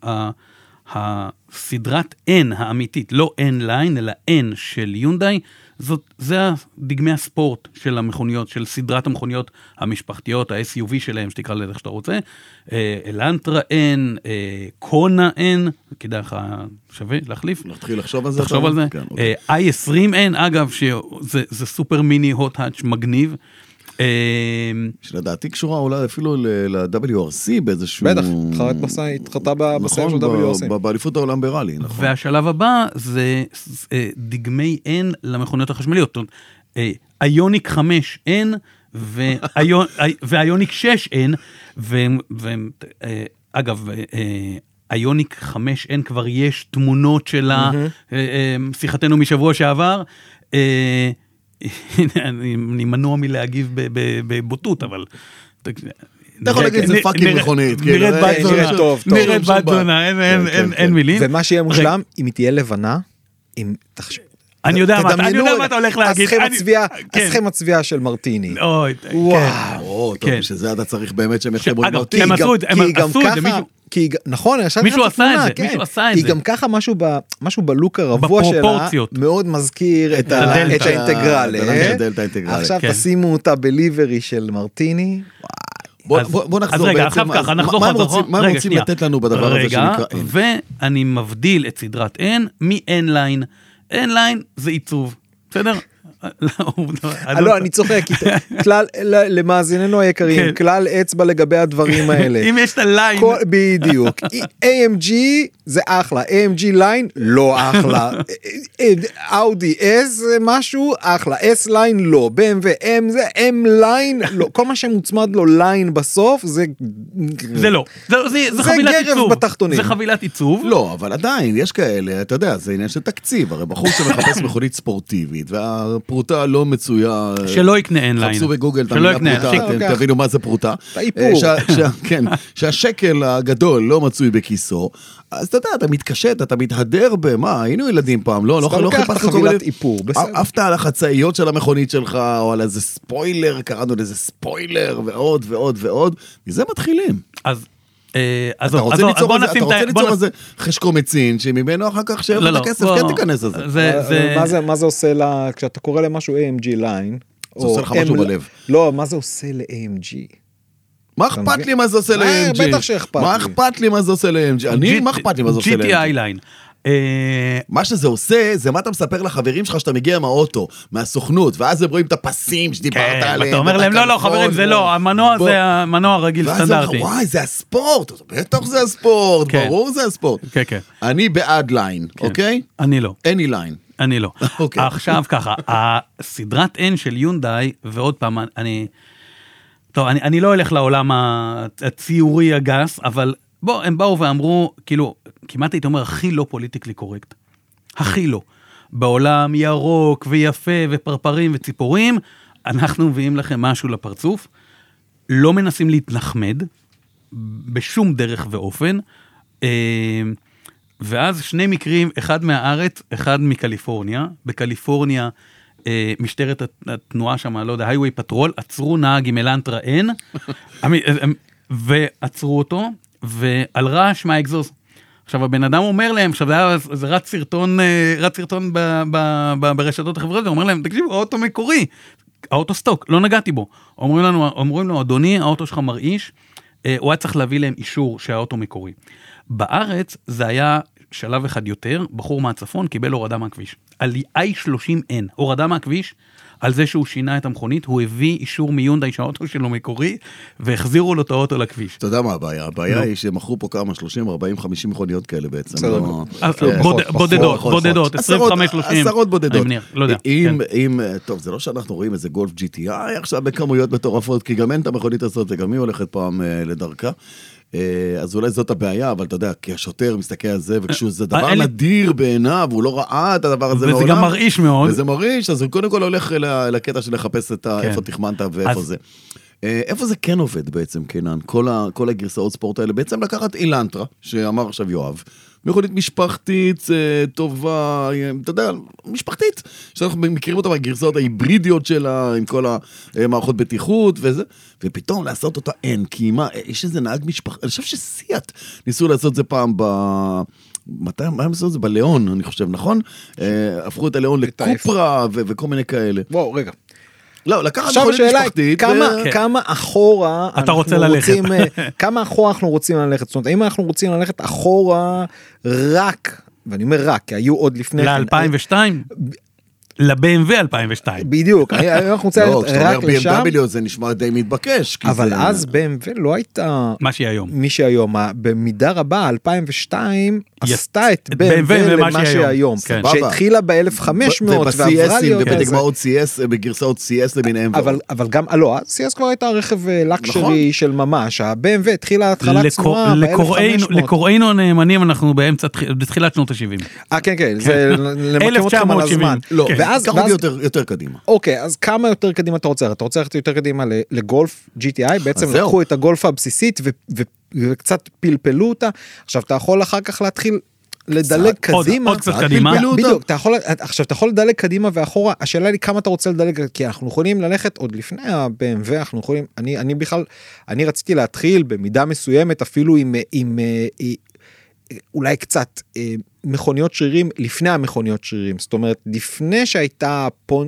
הסדרת N האמיתית, לא N ליין, אלא N של יונדאי, זאת, זה דגמי הספורט של המכוניות, של סדרת המכוניות המשפחתיות, ה-SUV שלהם, שתקרא לזה איך שאתה רוצה. אה, אלנטרה N, אה, קונה N, כדאי לך, שווה להחליף. נתחיל לחשוב על זה תחשוב? על זה. כן, אוקיי. אה, i20N, אגב, שזה זה סופר מיני הוט האץ' מגניב. אה, שלדעתי קשורה אולי אפילו ל- ל-WRC באיזשהו... בטח, התחרת בסי- התחרתה ב- בסייר של נכון, WRC. ב- באליפות העולם בראלי, נכון. והשלב הבא זה אה, דגמי N למכוניות החשמליות. אה, איוניק 5N ואיון- אי- ואיוניק 6N, ואגב, אה, איוניק 5N כבר יש תמונות שלה, שיחתנו משבוע שעבר. אני אני מנוע מלהגיב בבוטות, אבל... אתה יכול להגיד, זה fucking מכונית, כאילו, נראית בת זונה, נראית בת. זונה, אין- כן, כן, כן. מילים. ומה שיהיה מושלם, אם היא תהיה לבנה, אם תחשב... אני יודע מה אתה- אני תדמיינו יודע רגע, מה אתה הולך להגיד. הסכם הצביעה, של מרטיני. אוי. וואו. או, טוב, כן. בשביל זה אתה צריך באמת שהם אגב, מרטין. הם כי גם- ככה- כי היא נכון, אני ישבתי מישהו עשה את זה, כן. מישהו עשה את כי זה. גם ככה משהו ב- משהו בלוק הרבוע שלה בפרופורציות. מאוד מזכיר את ה-. את האינטגרל. את אה? עכשיו כן. תשימו אותה בליברי של מרטיני. בוא- אז- בוא בוא נחזור אז רגע, בעצם, ככה, אז נחזור מה הם. רוצים- מה הם רגע, רוצים שנייה. לתת לנו בדבר הזה רגע, שנקרא N? ואני מבדיל את סדרת N מ- N line. N line זה עיצוב, בסדר? לא, אני צוחק, כלל, למאזיננו היקרים, כן. כלל אצבע לגבי הדברים האלה. אם יש את ה line, בדיוק. AMG זה אחלה, AMG line לא אחלה. אאודי S זה משהו אחלה, S line לא, BMW M זה M line לא, כל מה שמוצמד לו line בסוף זה... זה לא. זה- זה זה זה חבילת גרב עיצוב. בתחתונים. זה חבילת עיצוב. לא, אבל עדיין, יש כאלה, אתה יודע, זה עניין של תקציב. הרי בחור שמחפש מכונית ספורטיבית, והפרוטה לא מצויה... שלא יקנה N line. חפשו בגוגל את המילה פרוטה, אתם תבינו מה זה פרוטה. האיפור. אה, שה- כן, שהשקל הגדול לא מצוי בכיסו, אז אתה יודע, אתה מתקשט, אתה מתהדר במה, היינו ילדים פעם, לא, לא לא חיפשנו כל מיני- איפור, בסדר. עפת על החצאיות של המכונית שלך, או על איזה ספוילר, קראנו לזה ספוילר, ועוד ועוד ועוד, מזה מתחילים. אז אה, אתה עזוב, רוצה עזוב, ליצור בוא איזה- נשים אתה רוצה ליצור איזה חשקומצין, שממנו אחר כך שאין לא, לך לא, את הכסף, בוא- כן תיכנס לזה. זה, זה... מה זה, מה זה עושה לה, כשאתה קורא למשהו AMG ליין, זה עושה לך משהו בלב. לא, מה זה עושה ל-AMG? מה אכפת? לי מה זה עושה אה, ל-AMG? בטח שאכפת מה לי. אכפת לי מה זה עושה ל-AMG? אני, מה אכפת לי מה זה עושה ל-AMG? GTI ליין. אה, מה שזה עושה, זה מה אתה מספר לחברים שלך שאתה מגיע עם האוטו, מהסוכנות, ואז הם רואים את הפסים שדיברת כן, עליהם. אתה אומר להם, לא, לא, חברים, זה לא, המנוע. זה המנוע הרגיל, ואז הם אומרים סטנדרטי. וואי, זה הספורט. בטח זה הספורט, כן. ברור זה הספורט. כן, כן. אני בעד line, כן. אוקיי? אני לא. any line. אני לא. אוקיי. עכשיו ככה, הסדרת N של יונדאי, ועוד פעם, אני... טוב, אני, אני לא אלך לעולם הציורי הגס, אבל בוא, הם באו ואמרו, כאילו, כמעט הייתי אומר, הכי לא politically correct. הכי לא. בעולם ירוק ויפה ופרפרים וציפורים, אנחנו מביאים לכם משהו לפרצוף. לא מנסים להתנחמד בשום דרך ואופן. אה, ואז שני מקרים, אחד מהארץ, אחד מקליפורניה. בקליפורניה, אה, משטרת הת- התנועה שם, לא יודע, highway patrol, עצרו נהג עם אלנטרה N, המ- הם- ועצרו אותו, ועל רעש מהאגזוז. עכשיו הבן אדם אומר להם, עכשיו זה היה, זה רץ סרטון, אה, רץ סרטון ב, ב, ב, ברשתות החברתיות, הוא אומר להם, תקשיבו, האוטו מקורי, האוטו סטוק, לא נגעתי בו. אומרים לנו, אומרים לו, אדוני, האוטו שלך מרעיש, אה, הוא היה צריך להביא להם אישור שהאוטו מקורי. בארץ זה היה שלב אחד יותר, בחור מהצפון קיבל הורדה מהכביש. על i30N, הורדה מהכביש, על זה שהוא שינה את המכונית, הוא הביא אישור מיונדאי שהאוטו שלו מקורי, והחזירו לו את האוטו לכביש. אתה יודע מה הבעיה? הבעיה. היא שמכרו פה כמה, 30, 40, 50 מכוניות כאלה בעצם. בסדר. לא-. בוד- פחות, בודדות, בודדות, פחות. עשרות- 25-30. עשרות בודדות. אני מניח, לא יודע. אם, כן. אם, טוב, זה לא שאנחנו רואים איזה גולף GTI עכשיו בכמויות מטורפות, כי גם אין את המכונית הזאת, וגם היא הולכת פעם אה, לדרכה. אה, אז אולי זאת הבעיה, אבל אתה יודע, כי השוטר מסתכל על זה, וכשזה דבר אין לי- נדיר בעיניו, הוא לא ראה את הדבר הזה וזה מעולם. גם מרעיש מאוד. וזה מרעיש, אז הוא קודם כל הולך לקטע של לחפש כן. איפה תחמנת ואיפה אז- זה. אה, איפה זה כן עובד בעצם, קינן? כל, ה, כל הגרסאות ספורט האלה, בעצם לקחת אילנטרה, שאמר עכשיו יואב, מכונית משפחתית אה, טובה, אה, אתה יודע, משפחתית, שאנחנו מכירים אותה מהגרסאות ההיברידיות שלה, עם כל המערכות בטיחות וזה, ופתאום לעשות אותה אין, כי מה, יש איזה נהג משפחה, אני חושב שסיאט ניסו לעשות זה פעם ב... מתי, הם עשו את זה? בליאון, אני חושב, נכון? הפכו את הליאון. לקופרה וכל מיני כאלה. וואו, רגע. לא, לקחת מכונית משפחתית. כמה, ו- כן. כמה אחורה אתה אנחנו רוצה ללכת. רוצים, אה, כמה אחורה אנחנו רוצים ללכת, זאת אומרת האם אנחנו רוצים ללכת אחורה רק, ואני אומר רק, כי היו עוד לפני, כן, ל-2002? ל-BMW 2002. בדיוק, אנחנו רוצים לא, ללכת כשאתה רק אומר לשם, BMW זה נשמע די מתבקש. אבל זה- אז BMW לא הייתה מה שהיא היום. מי שהיום, במידה רבה 2002 יש- עשתה את BMW למה שהיא היום. שהיום, כן. שהתחילה ב-1500 ועברה להיות. ובדגמאות CS, בגרסאות CS למיניהם. אבל אבל גם לא CS כבר הייתה רכב אה, נכון. לקשרי של ממש ה-BMW התחילה התחלה צנועה לקוראינו- ב-1500. לקוראינו הנאמנים אנחנו באמצע, תח- בתחילת שנות ה-70. אה כן כן זה למקם אתכם על 1970. הזמן. ואז קח אותי ואז- יותר- יותר קדימה. אוקיי אז כמה יותר קדימה אתה רוצה? אתה רוצה ללכת יותר קדימה ל- לגולף GTI בעצם. לקחו את הגולף הבסיסית ו- ו- וקצת פלפלו אותה. עכשיו אתה יכול אחר כך להתחיל לדלג קצת, עוד- קדימה. עוד קצת קצת קדימה. בדיוק אתה יכול עכשיו אתה יכול לדלג קדימה ואחורה. השאלה היא כמה אתה רוצה לדלג כי אנחנו יכולים ללכת עוד לפני ה-BMW אנחנו יכולים אני אני בכלל אני רציתי להתחיל במידה מסוימת אפילו עם עם אה, אה, אולי קצת אה, מכוניות שרירים לפני המכוניות שרירים זאת אומרת לפני שהייתה הפונ...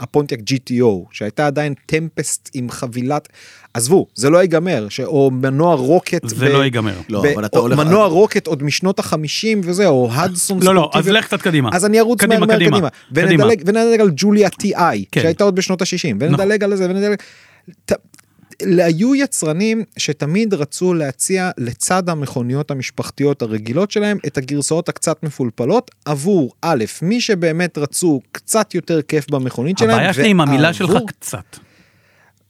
הפונטיאק GTO שהייתה עדיין טמפסט עם חבילת עזבו זה לא ייגמר ש... או מנוע רוקט זה לא ייגמר. לא, ב- אבל אתה הולך- מנוע רוקט עוד משנות החמישים וזה או הדסון לא, לא, ספורטיבי. אז לך קצת קדימה. אז אני ארוץ קדימה, מהר מהר קדימה. קדימה. קדימה. ונדלג, ונדלג על ג'וליה TI, כן. שהייתה עוד בשנות ה-60, ונדלג על זה, ונדלג... ת- היו יצרנים שתמיד רצו להציע לצד המכוניות המשפחתיות הרגילות שלהם את הגרסאות הקצת מפולפלות עבור א', מי שבאמת רצו קצת יותר כיף במכונית שלהם, הבעיה שלי עם המילה שלך קצת.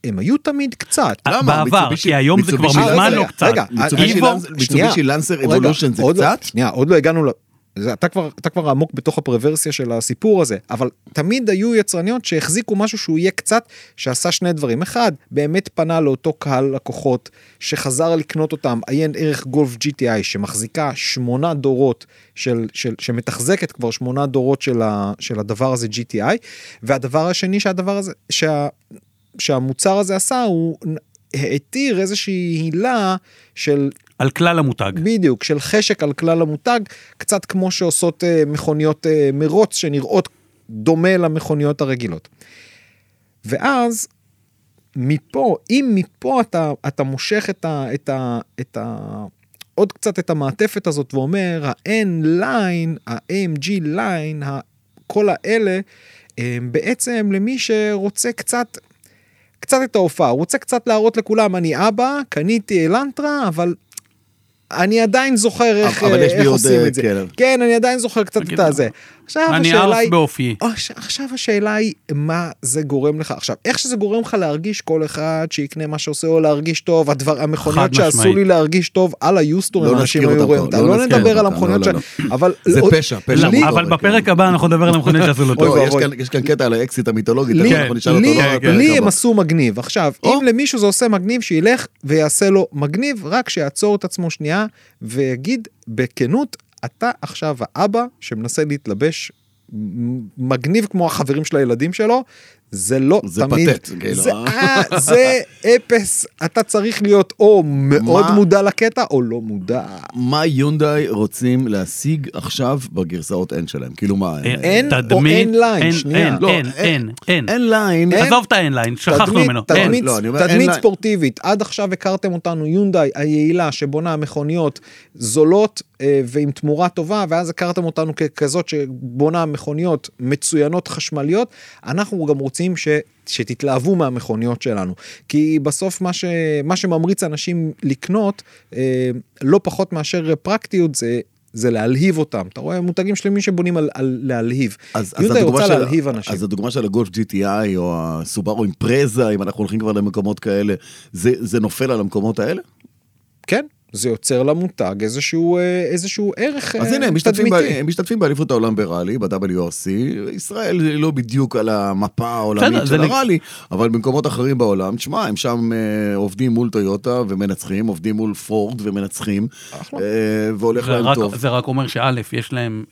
הם היו תמיד קצת. למה? בעבר, כי היום זה כבר מזמן לא קצת. רגע, מיצובישי. לנסר אבולושן זה לא- קצת? שנייה, עוד לא הגענו ל... זה, אתה כבר אתה כבר עמוק בתוך הפרוורסיה של הסיפור הזה אבל תמיד היו יצרניות שהחזיקו משהו שהוא יהיה קצת שעשה שני דברים. אחד באמת פנה לאותו קהל לקוחות שחזר לקנות אותם עיין ערך גולף GTI שמחזיקה שמונה דורות של, של שמתחזקת כבר שמונה דורות של, ה, של הדבר הזה GTI והדבר השני שהדבר הזה שה, שהמוצר הזה עשה הוא התיר איזושהי הילה של על כלל המותג. בדיוק, של חשק על כלל המותג, קצת כמו שעושות אה, מכוניות אה, מרוץ שנראות דומה למכוניות הרגילות. ואז מפה, אם מפה אתה, אתה מושך את ה... את ה, את ה עוד קצת את המעטפת הזאת ואומר ה-N line, ה-AMG line, כל האלה, הם בעצם למי שרוצה קצת, קצת את ההופעה, רוצה קצת להראות לכולם, אני אבא, קניתי אלנטרה, אבל אני עדיין זוכר איך, איך עושים אה, את זה. כן. כן, אני עדיין זוכר קצת את הזה. עכשיו אני השאלה ארס היא, באופי. או, ש- עכשיו השאלה היא מה זה גורם לך עכשיו איך שזה גורם לך להרגיש כל אחד שיקנה מה שעושה לו להרגיש טוב הדבר המכוניות חד שעשו משמעית. לי להרגיש טוב על היוסטון לא אנשים נזכיר היו אותם רואים לא לא נזכיר נדבר על אותם, המכוניות לא, לא, שלהם אבל זה עוד- פשע, פשע. לי- לא, אבל. בפרק הבא אנחנו נדבר על המכונית שעשו לו אוי טוב. לא, יש. כאן- יש כאן קטע על האקסיט המיתולוגית, לי- לא. הם עשו מגניב עכשיו או. אם למישהו זה עושה מגניב שילך ויעשה לו מגניב רק שיעצור את עצמו שנייה ויגיד בכנות אתה עכשיו האבא שמנסה להתלבש מגניב כמו החברים של הילדים שלו זה לא זה תמיד, פתט, כאילו. זה, אה, זה אפס, אתה צריך להיות או מאוד מה? מודע לקטע או לא מודע. מה יונדאי רוצים להשיג עכשיו בגרסאות N שלהם? כאילו מה? אין- אין או תדמית- N line, אין- שנייה. אין, לא, אין, אין, אין. N line. אין. עזוב את ה N line, שכחנו ממנו. תדמית. לא, תדמית לה- ספורטיבית, עד עכשיו הכרתם אותנו יונדאי היעילה שבונה מכוניות זולות אה, ועם תמורה טובה, ואז הכרתם אותנו ככזאת שבונה מכוניות מצוינות חשמליות, אנחנו גם רוצים ש... שתתלהבו מהמכוניות שלנו כי בסוף מה, ש... מה שממריץ אנשים לקנות אה, לא פחות מאשר פרקטיות זה. זה להלהיב אותם אתה רואה מותגים שלמים שבונים על, על להלהיב. אז, הדוגמה רוצה של, להלהיב אנשים. אז הדוגמה של הגולף GTI או הסובארו אימפרזה, אם אנחנו הולכים כבר למקומות כאלה, זה, זה נופל על המקומות האלה? כן, זה יוצר למותג איזשהו, אה, איזשהו ערך אז אה, הנה, הם משתתפים, ב, תדמיתי. הם משתתפים באליפות העולם בראלי, ב-WRC, ישראל לא בדיוק על המפה העולמית של הראלי, אבל במקומות אחרים בעולם, תשמע, הם שם אה, עובדים מול טויוטה ומנצחים, עובדים מול פורד ומנצחים. אה, והולך זה להם רק- טוב. זה רק אומר שא', יש להם...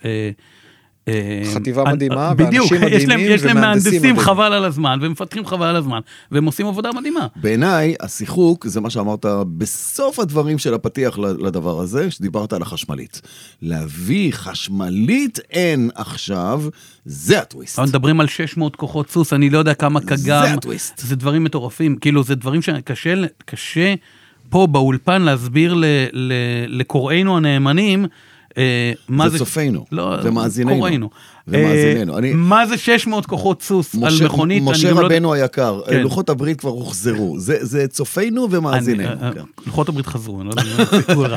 אה, חטיבה מדהימה, בדיוק, ואנשים יש להם- מדהימים יש להם מהנדסים. חבל על הזמן, ומפתחים חבל על הזמן, והם עושים עבודה מדהימה. בעיניי, השיחוק, זה מה שאמרת בסוף הדברים של הפתיח לדבר הזה, שדיברת על החשמלית. להביא חשמלית אין עכשיו, זה הטוויסט. אבל מדברים על 600 כוחות סוס, אני לא יודע כמה זה כגם, הטוויסט. זה דברים מטורפים, כאילו זה דברים שקשה קשה פה באולפן להסביר לקוראינו הנאמנים. אה, מה זה צופינו, לא, ומאזיננו. קוראינו. ומאזיננו. אה, אני- מה זה 600 כוחות סוס על מכונית? משה לא- רבנו היקר, כן. לוחות הברית כבר הוחזרו, זה, זה צופינו ומאזיננו. אה, כן. לוחות הברית חזרו, אני לא יודע זה.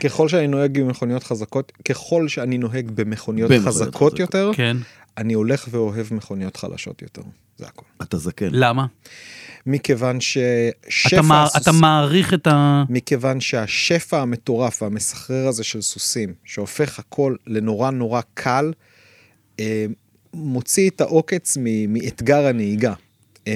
ככל שאני נוהג במכוניות חזקות, ככל שאני נוהג במכוניות חזקות. יותר, כן, אני הולך ואוהב מכוניות חלשות יותר. זה הכל. אתה זקן. למה? מכיוון אתה ששפע מע- הסוס... אתה מעריך את ה... מכיוון שהשפע המטורף והמסחרר הזה של סוסים, שהופך הכל לנורא נורא קל, אה, מוציא את העוקץ מ- מאתגר הנהיגה. אה,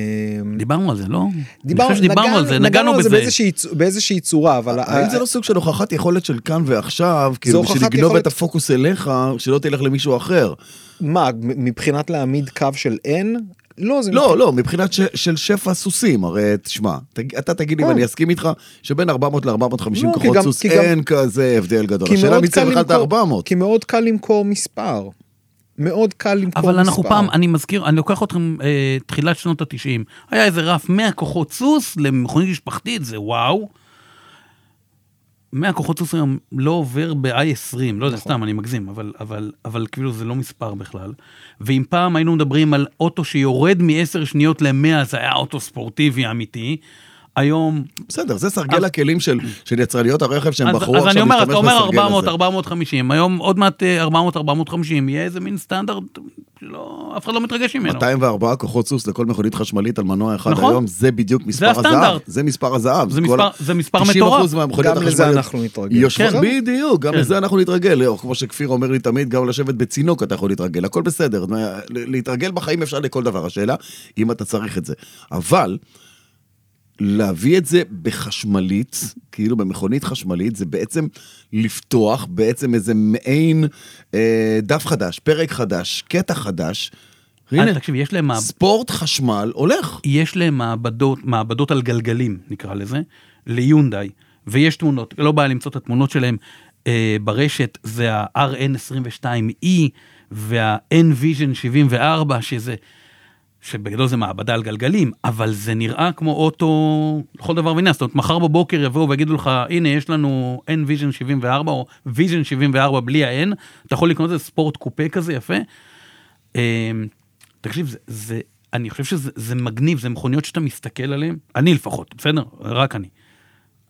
דיברנו על זה, לא? דיברנו, אני חושב שדיברנו על זה, נגענו על זה בזה. באיזושהי, צורה, אבל... האם זה לא סוג של הוכחת יכולת של כאן ועכשיו, כאילו בשביל לגנוב יכולת- את הפוקוס אליך, שלא תלך למישהו אחר? מה, מבחינת להעמיד קו של N? לא, זה... לא, לא, מבחינת ש- של שפע סוסים, הרי תשמע, תג- אתה תגיד לי כן. ואני אסכים איתך, שבין 400 ל-450 לא, כוחות גם- סוס כי גם- אין כזה הבדל גדול. כי השאלה מאוד מי קל צריך את למכור- ה-400. כי מאוד קל למכור מספר. מאוד קל למכור מספר. אבל אנחנו פעם, אני מזכיר, אני לוקח אתכם אה, תחילת שנות התשעים, היה איזה רף 100 כוחות סוס למכונית משפחתית, זה וואו. 100 כוחות סוס היום לא עובר ב-i20, לא יודע, נכון. סתם, אני מגזים, אבל, אבל, אבל כאילו זה לא מספר בכלל. ואם פעם היינו מדברים על אוטו שיורד מ-10 שניות ל-100, זה היה אוטו ספורטיבי אמיתי. היום, בסדר, זה סרגל אז- הכלים של של יצרניות הרכב שהם אז, בחרו אז אני עכשיו אומר, להשתמש אתה אומר בסרגל 400, הזה. 450, היום עוד מעט אה, 400, 450, יהיה איזה מין סטנדרט שלא, אף אחד לא מתרגש ממנו. 204 כוחות סוס לכל מכונית חשמלית על מנוע אחד נכון. היום, זה בדיוק מספר הזהב. הסטנדרט. זה מספר הזהב. זה כל מספר- זה מספר 90% מטורף. מהמכוניות גם לזה אנחנו נתרגל. יושבות, כן. בדיוק, גם כן. לזה אנחנו נתרגל. או כמו שכפיר אומר לי תמיד, גם לשבת בצינוק אתה יכול להתרגל, הכל בסדר. להתרגל בחיים אפשר לכל דבר, השאלה אם אתה צריך את זה. אבל... להביא את זה בחשמלית, כאילו במכונית חשמלית, זה בעצם לפתוח בעצם איזה מעין אה, דף חדש, פרק חדש, קטע חדש. הנה, אה, תקשיב, יש להם ספורט חשמל הולך. יש להם מעבדות, מעבדות על גלגלים, נקרא לזה, ליונדאי, ויש תמונות, לא בעיה למצוא את התמונות שלהם אה, ברשת, זה ה-RN22E וה-N-Vision 74, שזה, שבגדול זה מעבדה על גלגלים, אבל זה נראה כמו אוטו לכל דבר ועניין, זאת אומרת, מחר בבוקר יבואו ויגידו לך, הנה, יש לנו N-Vision 74 או Vision 74 בלי ה-N, אתה יכול לקנות איזה ספורט קופה כזה יפה. אה, תקשיב, זה, זה, אני חושב שזה זה מגניב, זה מכוניות שאתה מסתכל עליהן, אני לפחות, בסדר? רק אני.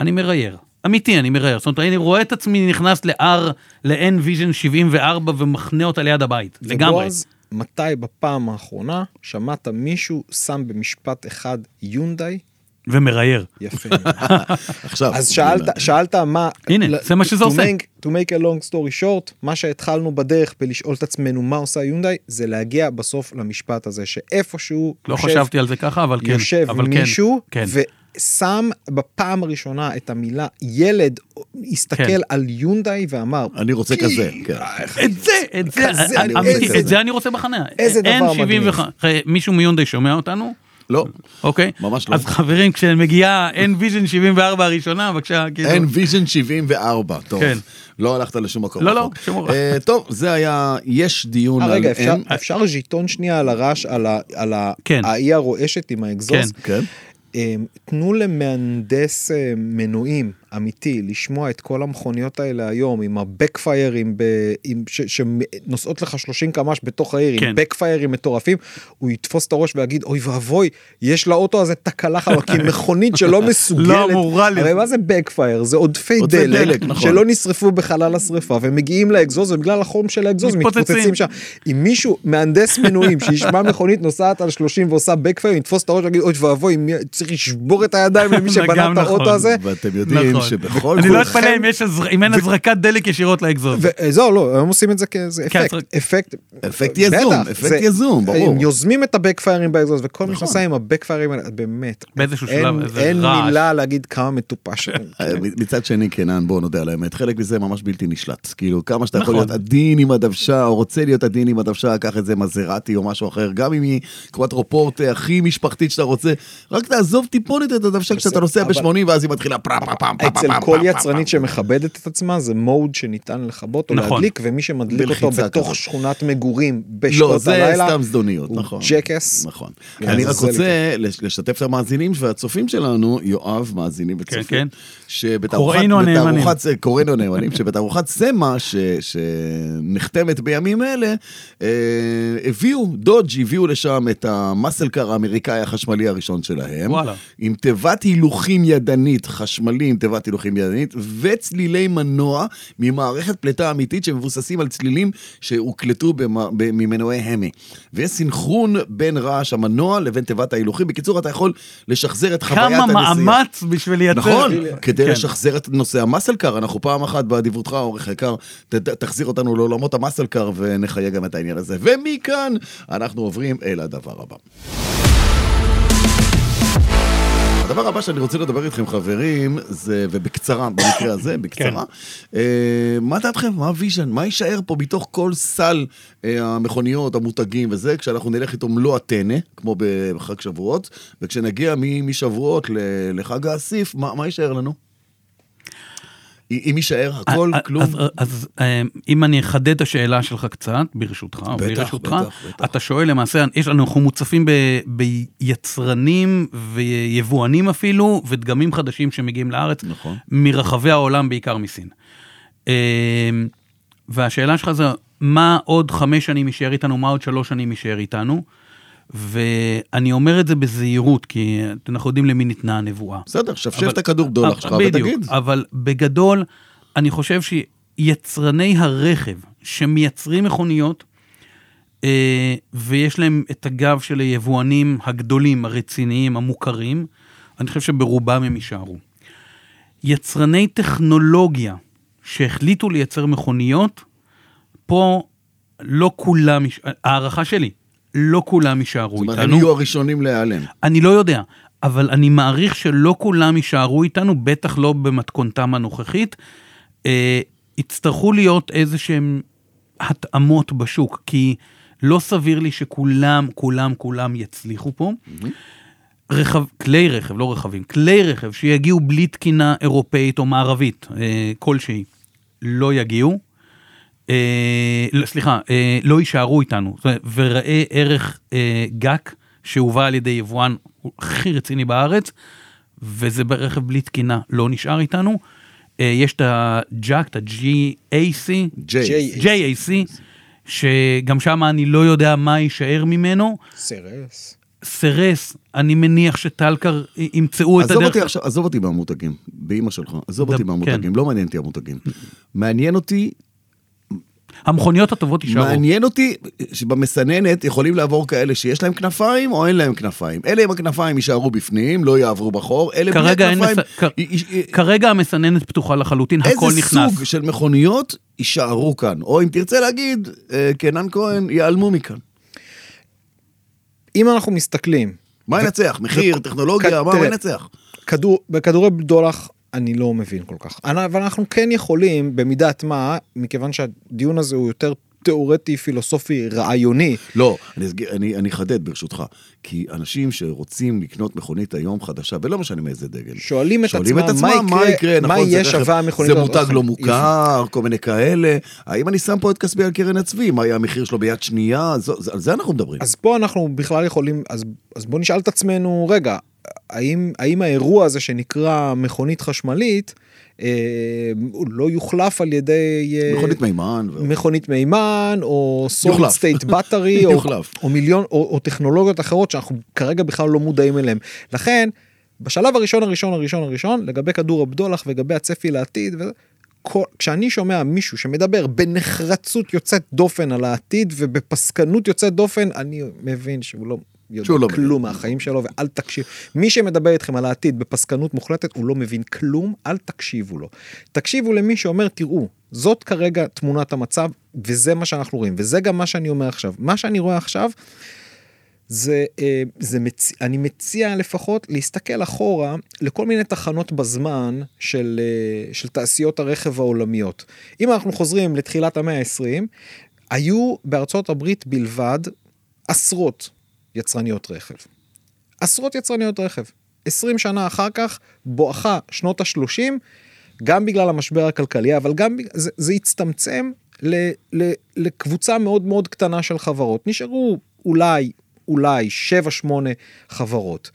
אני מרייר. אמיתי, אני מרייר. זאת אומרת, אני רואה את עצמי נכנס ל-R, ל-N Vision 74 ומחנה אותה ליד הבית. לגמרי. מתי בפעם האחרונה שמעת מישהו שם במשפט אחד יונדאי? ומרייר. יפה. עכשיו, אז שאלת, שאלת מה... הנה, זה מה שזה to עושה. Make, to make a long story short, מה שהתחלנו בדרך בלשאול את עצמנו מה עושה יונדאי, זה להגיע בסוף למשפט הזה, שאיפשהו לא יושב- חשבתי על זה ככה, אבל כן. יושב אבל כן, מישהו, כן. שם בפעם הראשונה את המילה ילד, הסתכל כן. על יונדאי ואמר, אני רוצה כזה, כן. את זה, את זה, כזה, אני- איזה- אמיתי, את זה אני רוצה בחניה. איזה דבר N מדהים. 75 מישהו מיונדאי שומע אותנו? לא, אוקיי. ממש לא. אז חברים, כשמגיעה N Vision 74 הראשונה, בבקשה, כאילו. אין ויז'ן 74, טוב. כן. לא הלכת לשום מקום. לא, לא, רחוק. שום מקום. אה, טוב, זה היה, יש דיון אה, על... רגע, אפשר, אין- אפשר ז'יטון שנייה על הרעש, על, ה, על ה, כן. האי הרועשת עם האגזוז? כן. אה, תנו למהנדס אה, מנועים אמיתי לשמוע את כל המכוניות האלה היום עם הבקפיירים ב... עם... ש... שנוסעות לך 30 קמ"ש בתוך העיר כן. עם בקפיירים מטורפים הוא יתפוס את הראש ויגיד אוי ואבוי יש לאוטו הזה תקלה חמה כי מכונית שלא מסוגלת. לא אמורה לזה. הרי מה זה בקפייר זה עודפי דלק, דלק, נכון. שלא נשרפו בחלל השרפה ומגיעים לאגזוז ובגלל החום של האגזוז מתפוצצים. שם. אם מישהו מהנדס מנועים שישמע מכונית נוסעת על 30 ועושה בקפייר יתפוס את הראש ויגיד אוי ואבוי צריך לשבור את הידיים למי שבנה את האוטו נכון. הזה. ואתם יודעים נכון. שבכל... אני לא אתפלא אם יש הזר- אם אין הזרקת דלק ישירות לאגזוז. וזהו לא הם עושים את זה כאיזה אפקט אפקט אפקט יזום, אפקט יזום, ברור. הם יוזמים את הבקפיירים באגזוז וכל מי נכון. שעושה עם הבקפיירים האלה באמת באיזשהו אין- שלב, איזה אין רעש. מילה להגיד כמה מטופש. אה, מצד שני, קנן, בוא נודה על האמת, חלק מזה ממש בלתי נשלט. כאילו, כמה שאתה יכול נכון. להיות עדין עם הדוושה, או רוצה להיות עדין עם הדוושה, קח את זה מזרטי או משהו אחר, גם אם היא קוואטרופורט אה, הכי משפחתית שאתה רוצה, רק תעזוב טיפונת את הדוושה כשאתה נוסע אבל- ב-80 ואז היא מתחילה פרם פרם פרם אצל כל יצרנית שמכבדת את עצמה זה מוד שניתן לכבות או נכון. להדליק ומי שמדליק אותו בתוך. שכונת מגורים לא, בשעות זה הלילה. סתם זדוניות, הוא נכון. ג'קס. נכון. כן, אני זה רק זה רוצה לש- לשתף את המאזינים והצופים שלנו, יואב, מאזינים וצופים, כן. שבתערוכת, קוראינו הנאמנים. שבתערוכת סמה שנחתמת בימים אלה, אה, הביאו, דודג' הביאו לשם את המאסלקר האמריקאי החשמלי הראשון שלהם, וואלה. עם תיבת הילוכים ידנית, חשמלי עם תיבת הילוכים ידנית, וצלילי מנוע ממערכת פליטה אמיתית שמבוססים על צלילים שהוקלטו ממנועי המי. ויש סינכרון בין רעש המנוע לבין תיבת ההילוכים. בקיצור, אתה יכול לשחזר את חוויית כמה הנסיעה. מאמץ בשביל לייצר... נכון, כדי כן. לשחזר את נושא המסלקר, אנחנו פעם אחת באדיבותך, עורך יקר, ת- ת- תחזיר אותנו לעולמות המסלקר ונחיה גם את העניין הזה. ומכאן אנחנו עוברים אל הדבר הבא. הדבר הבא שאני רוצה לדבר איתכם חברים, זה, ובקצרה, במקרה הזה, בקצרה, כן. אה, מה דעתכם, מה ה vision, מה יישאר פה מתוך כל סל אה, המכוניות, המותגים וזה, כשאנחנו נלך איתו מלוא הטנא, כמו בחג שבועות, וכשנגיע משבועות לחג האסיף, מה, מה יישאר לנו? אם יישאר הכל, אז- כלום? אז, אז אה, אם אני אחדד את השאלה שלך קצת, ברשותך, בטח, ברשותך, בטח, בטח. אתה שואל למעשה, יש לנו, אנחנו מוצפים ב, ביצרנים ויבואנים אפילו, ודגמים חדשים שמגיעים לארץ, נכון. מרחבי העולם, בעיקר מסין. אה, והשאלה שלך זה, מה עוד חמש שנים יישאר איתנו, מה עוד שלוש שנים יישאר איתנו? ואני אומר את זה בזהירות, כי אנחנו יודעים למי ניתנה הנבואה. בסדר, שפשף את הכדור בדולח שלך בדיוק, ותגיד. אבל בגדול, אני חושב שיצרני הרכב שמייצרים מכוניות, אה, ויש להם את הגב של היבואנים הגדולים, הרציניים, המוכרים, אני חושב שברובם הם יישארו. יצרני טכנולוגיה שהחליטו לייצר מכוניות, פה לא כולם, הערכה שלי, לא כולם יישארו זאת אומרת, איתנו. הם יהיו הראשונים להיעלם. אני לא יודע, אבל אני מעריך שלא כולם יישארו איתנו, בטח לא במתכונתם הנוכחית. אה, יצטרכו להיות איזה שהם התאמות בשוק, כי לא סביר לי שכולם, כולם, כולם יצליחו פה. רכב, כלי רכב, לא רכבים, כלי רכב שיגיעו בלי תקינה אירופאית או מערבית אה, כלשהי, לא יגיעו. אה, לא, סליחה, אה, לא יישארו איתנו. וראה ערך אה, גאק שהובא על ידי יבואן הכי רציני בארץ, וזה ברכב בלי תקינה, לא נשאר איתנו. יש את הג'אק, את ה-GAC. JAC, שגם שם אני לא יודע מה יישאר ממנו. סרס. סרס, אני מניח שטלקר ימצאו את עזוב הדרך. אותי עכשיו, עזוב אותי מהמותגים, באימא שלך, עזוב אותי מהמותגים, לא מעניין אותי המותגים. מעניין אותי, המכוניות הטובות יישארו. מעניין אותי שבמסננת יכולים לעבור כאלה שיש להם כנפיים או אין להם כנפיים. אלה עם הכנפיים יישארו בפנים, לא יעברו בחור, אלה בלי הכנפיים, מס... כ... י- י- כרגע המסננת פתוחה לחלוטין, הכל איזה נכנס. סוג של מכוניות יישארו כאן, או אם תרצה להגיד, אה, קנן כהן, ייעלמו מכאן. אם אנחנו מסתכלים, מה ינצח? מחיר, טכנולוגיה, מה ינצח? כדור, בכדורי בדולח אני לא מבין כל כך. אני- אבל אנחנו כן יכולים במידת מה, מכיוון שהדיון הזה הוא יותר תיאורטי, פילוסופי, רעיוני. לא, אני, אחדד ברשותך, כי אנשים שרוצים לקנות מכונית היום חדשה, ולא משנה מאיזה דגל, שואלים את שואלים עצמם, את מה עצמם יקרה- מה יקרה, מה נכון, יהיה שווה המכונית זה? מותג לא. מוכר, כל מיני כאלה, האם אני שם פה את כספי על קרן הצבי, מה יהיה המחיר שלו ביד שנייה, זו, על זה אנחנו מדברים. אז פה אנחנו בכלל יכולים, אז, אז בוא נשאל את עצמנו, רגע, האם, האם האירוע הזה שנקרא מכונית חשמלית, אה, לא יוחלף על ידי... אה, מכונית מימן. ו... מכונית מימן או יוחלף. state battery או, מיליון או, או טכנולוגיות אחרות שאנחנו כרגע בכלל לא מודעים אליהם. לכן בשלב הראשון הראשון הראשון הראשון לגבי כדור הבדולח ולגבי הצפי לעתיד וזה, כל, כשאני שומע מישהו שמדבר בנחרצות יוצאת דופן על העתיד ובפסקנות יוצאת דופן אני מבין שהוא לא. יודע לא מבין. כלום מהחיים שלו ואל תקשיב מי שמדבר איתכם על העתיד בפסקנות מוחלטת הוא לא מבין כלום אל תקשיבו לו. תקשיבו למי שאומר תראו זאת כרגע תמונת המצב וזה מה שאנחנו רואים וזה גם מה שאני אומר עכשיו מה שאני רואה עכשיו. זה, אה, זה מצ... אני מציע לפחות להסתכל אחורה לכל מיני תחנות בזמן של, אה, של תעשיות הרכב העולמיות. אם אנחנו חוזרים לתחילת המאה ה-20, היו בארצות הברית בלבד עשרות יצרניות רכב. עשרות יצרניות רכב. 20 שנה אחר כך, בואכה שנות ה-30, גם בגלל המשבר הכלכלי, אבל גם זה, זה הצטמצם ל, ל, לקבוצה מאוד מאוד קטנה של חברות. נשארו אולי, אולי 7-8 חברות.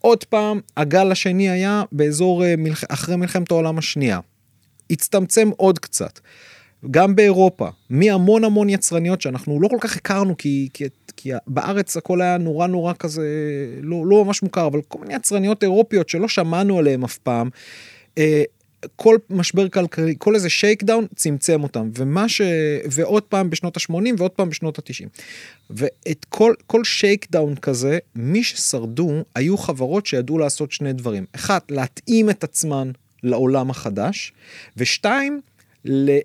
עוד פעם, הגל השני היה באזור אה, מלח... אחרי מלחמת העולם השנייה. הצטמצם עוד קצת. גם באירופה, מהמון המון יצרניות שאנחנו לא כל כך הכרנו כי, כי, כי בארץ הכל היה נורא נורא כזה לא, לא ממש מוכר אבל כל מיני יצרניות אירופיות שלא שמענו עליהן אף פעם. אה, כל משבר כלכלי כל איזה שייקדאון צמצם אותם ומה ש... ועוד פעם בשנות ה-80 ועוד פעם בשנות ה-90. ואת כל כל שייקדאון כזה מי ששרדו היו חברות שידעו לעשות שני דברים אחד להתאים את עצמן לעולם החדש ושתיים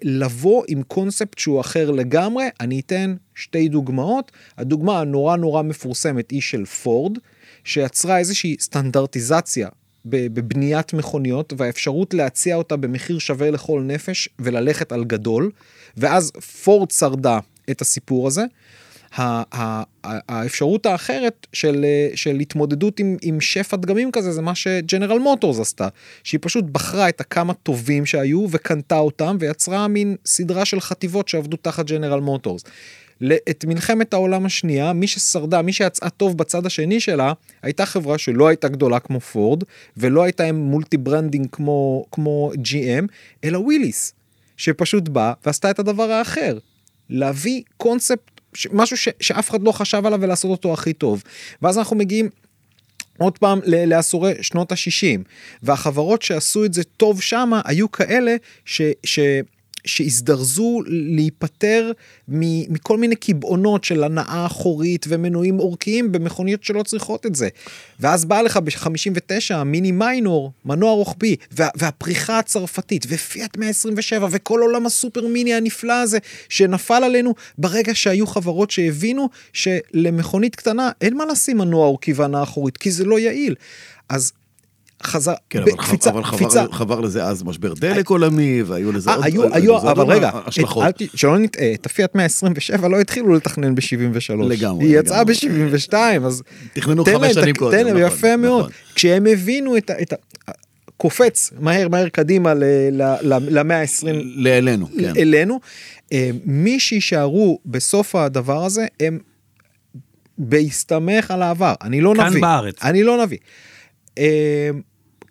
לבוא עם קונספט שהוא אחר לגמרי אני אתן שתי דוגמאות הדוגמה הנורא נורא מפורסמת היא של פורד שיצרה איזושהי סטנדרטיזציה בבניית מכוניות והאפשרות להציע אותה במחיר שווה לכל נפש וללכת על גדול ואז פורד שרדה את הסיפור הזה. האפשרות האחרת של, אה, של התמודדות עם, עם שפע דגמים כזה זה מה שג'נרל מוטורס עשתה שהיא פשוט בחרה את הכמה טובים שהיו וקנתה אותם ויצרה מין סדרה של חטיבות שעבדו תחת ג'נרל מוטורס. את מלחמת העולם השנייה מי ששרדה מי שיצאה טוב בצד השני שלה הייתה חברה שלא הייתה גדולה כמו פורד ולא הייתה עם multi branding כמו כמו GM אלא וויליס שפשוט באה ועשתה את הדבר האחר להביא קונספט משהו ש, שאף אחד לא חשב עליו ולעשות אותו הכי טוב. ואז אנחנו מגיעים עוד פעם לעשורי שנות ה-60 והחברות שעשו את זה טוב שמה היו כאלה ש... שהזדרזו להיפטר מ- מכל מיני קבעונות של הנאה אחורית ומנועים אורכיים במכוניות שלא צריכות את זה. ואז בא לך ב-59 מיני מיינור, מנוע רוחבי, וה- והפריחה הצרפתית, ופיאט 127, וכל עולם הסופר מיני הנפלא הזה, שנפל עלינו ברגע שהיו חברות שהבינו שלמכונית קטנה אין מה לשים מנוע אורכי והנאה אחורית, כי זה לא יעיל. אז חזר, כן, אבל, חבר, אבל קפיצה. חבר, חבר לזה אז משבר דלק עולמי, והיו לזה אה, עוד, היו, היו היו, לזה עוד אבל רגע, השלכות. את- ת- שלא נטעה, את הפיאט 127 לא התחילו לתכנן ב-73. לגמרי, היא יצאה לגמרי. ב-72, אז... תכננו חמש שנים קודם, תן להם, נכון, יפה מאוד. נכון. כשהם הבינו את ה... קופץ מהר מהר קדימה למאה ה-20 לאלינו, כן. אלינו, אה, מי שיישארו בסוף הדבר הזה הם בהסתמך על העבר, אני לא כאן נביא. בארץ. אני לא נביא. אה,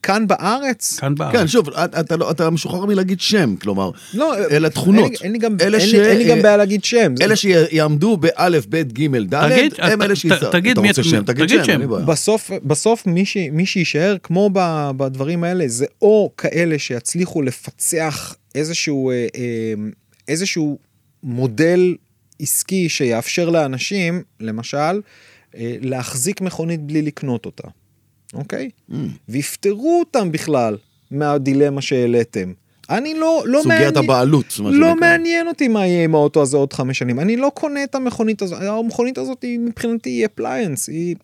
כאן בארץ, כאן בארץ. כן, שוב, אתה, אתה, לא- אתה משוחרר מלהגיד שם, כלומר, לא, אלה תכונות. אין לי- אין לי גם- אלה אין ש- לי- אין לי גם בעיה להגיד שם. זה- אלה שיעמדו באלף, בית, גימל, דלת, תגיד, הם אלה שיצא. תגיד אתה מי- רוצה שם, תגיד תגיד שם, שם. אין לי בעיה. בסוף בסוף מי, ש, מי שיישאר כמו ב, בדברים האלה זה או כאלה שיצליחו לפצח איזשהו אה, אה, איזשהו מודל עסקי שיאפשר לאנשים למשל אה, להחזיק מכונית בלי לקנות אותה. אוקיי? Mm. ויפטרו אותם בכלל מהדילמה שהעליתם. אני לא, לא סוגיית מעניין, הבעלות, מה לא שנקרא. מעניין אותי מה יהיה עם האוטו הזה עוד חמש שנים. אני לא קונה את המכונית הזאת, המכונית הזאת היא מבחינתי היא אפליינס, היא,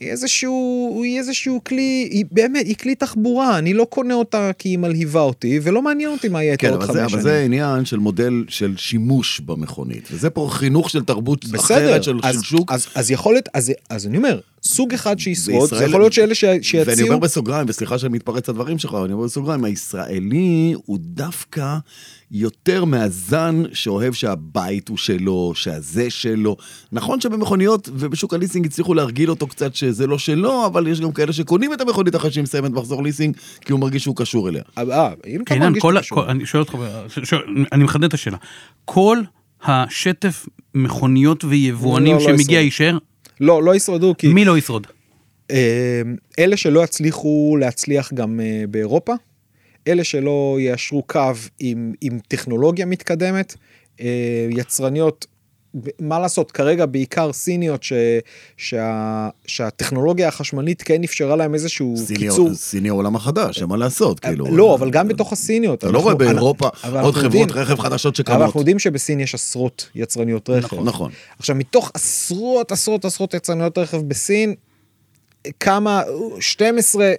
היא איזשהו, היא איזשהו כלי, היא באמת, היא כלי תחבורה, אני לא קונה אותה כי היא מלהיבה אותי, ולא מעניין אותי מה יהיה כן, עוד אבל זה, חמש אבל שנים. זה עניין של מודל של שימוש במכונית, וזה פה חינוך של תרבות בסדר, אחרת של, אז, של שוק. אז, אז יכול להיות, אז, אז אני אומר, סוג אחד שישרוד, זה יכול להיות שאלה ש- ואני שיציעו, אומר בסוגריים, וסליחה שאני מתפרץ לדברים שלך, אני אומר בסוגריים, הישראלי הוא דווקא יותר מהזן שאוהב שהבית הוא שלו, שהזה שלו. נכון שבמכוניות ובשוק הליסינג הצליחו להרגיל אותו קצת שזה לא שלו, אבל יש גם כאלה שקונים את המכונית אחרי שהיא מסיימת מחזור ליסינג, כי הוא מרגיש שהוא קשור אליה. אה, אם אתה עינן, מרגיש ה- קשור. כל, אני שואל אותך, אני מחדד את השאלה. כל השטף מכוניות ויבואנים לא, לא שמגיע ישרוד. יישאר, לא, לא ישרדו, כי מי לא ישרוד? אה, אלה שלא יצליחו להצליח גם אה, באירופה, אלה שלא יאשרו קו עם, עם טכנולוגיה מתקדמת, אה, יצרניות, מה לעשות, כרגע בעיקר סיניות, ש, שה, שהטכנולוגיה החשמלית כן אפשרה להם איזשהו סיני- קיצור. סיני העולם החדש, מה לעשות, כאילו. לא, אבל גם בתוך הסיניות. אתה לא רואה באירופה אבל עוד חברות יודעים- רכב חדשות אבל שקמות. אנחנו יודעים שבסין יש עשרות יצרניות רכב. נכון. עכשיו מתוך עשרות עשרות עשרות יצרניות רכב בסין, כמה 12 י-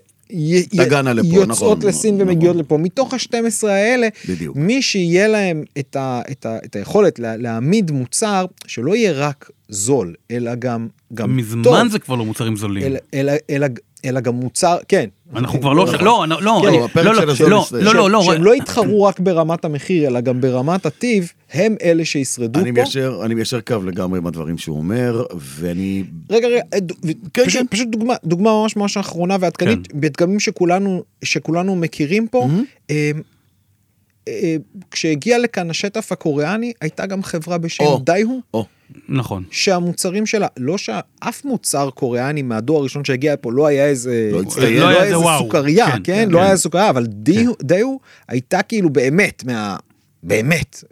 תגענה לפה, יוצאות נכון, לסין נכון. ומגיעות לפה. מתוך ה-12 האלה, בדיוק. מי שיהיה להם את, ה, את, ה, את היכולת לה, להעמיד מוצר שלא יהיה רק זול, אלא גם, גם מזמן טוב, זה כבר לא מוצרים זולים. אלא, אלא, אלא, אלא גם מוצר, כן. אנחנו כבר לא, נכון. לא, לא, לא, כן, לא, לא, לא. לא, לא, לא, שהם לא יתחרו רק ברמת המחיר, אלא גם ברמת הטיב, הם אלה שישרדו פה. אני מיישר קו לגמרי עם הדברים שהוא אומר, ואני... רגע, רגע, אה, כן, פשוט, כן. דוגמה, דוגמה ממש ממש אחרונה ועדכנית, כן. בדגמים שכולנו, מכירים פה, אה, אה, כשהגיע לכאן השטף הקוריאני, הייתה גם חברה בשם. דייהו, נכון. שהמוצרים שלה, לא שאף מוצר קוריאני מהדור הראשון שהגיע לפה לא היה איזה, לא הצטיין. לא לא היה איזה איזה וואו. סוכריה, כן, כן, כן, לא כן. היה סוכריה, אבל דייהו- דייהו הייתה כאילו באמת מה... באמת,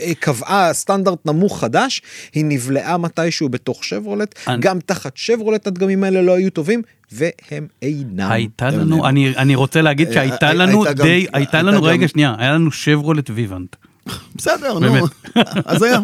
אה, קבעה סטנדרט נמוך חדש, היא נבלעה מתישהו בתוך שברולט, אני- גם תחת שברולט הדגמים האלה לא היו טובים, והם אינם. הייתה לנו, אני אני רוצה להגיד אה, שהייתה אה, לנו הייתה גם- די, הייתה הייתה לנו, רגע שנייה, היה לנו שברולט ויוונט. בסדר. נו, אז היה.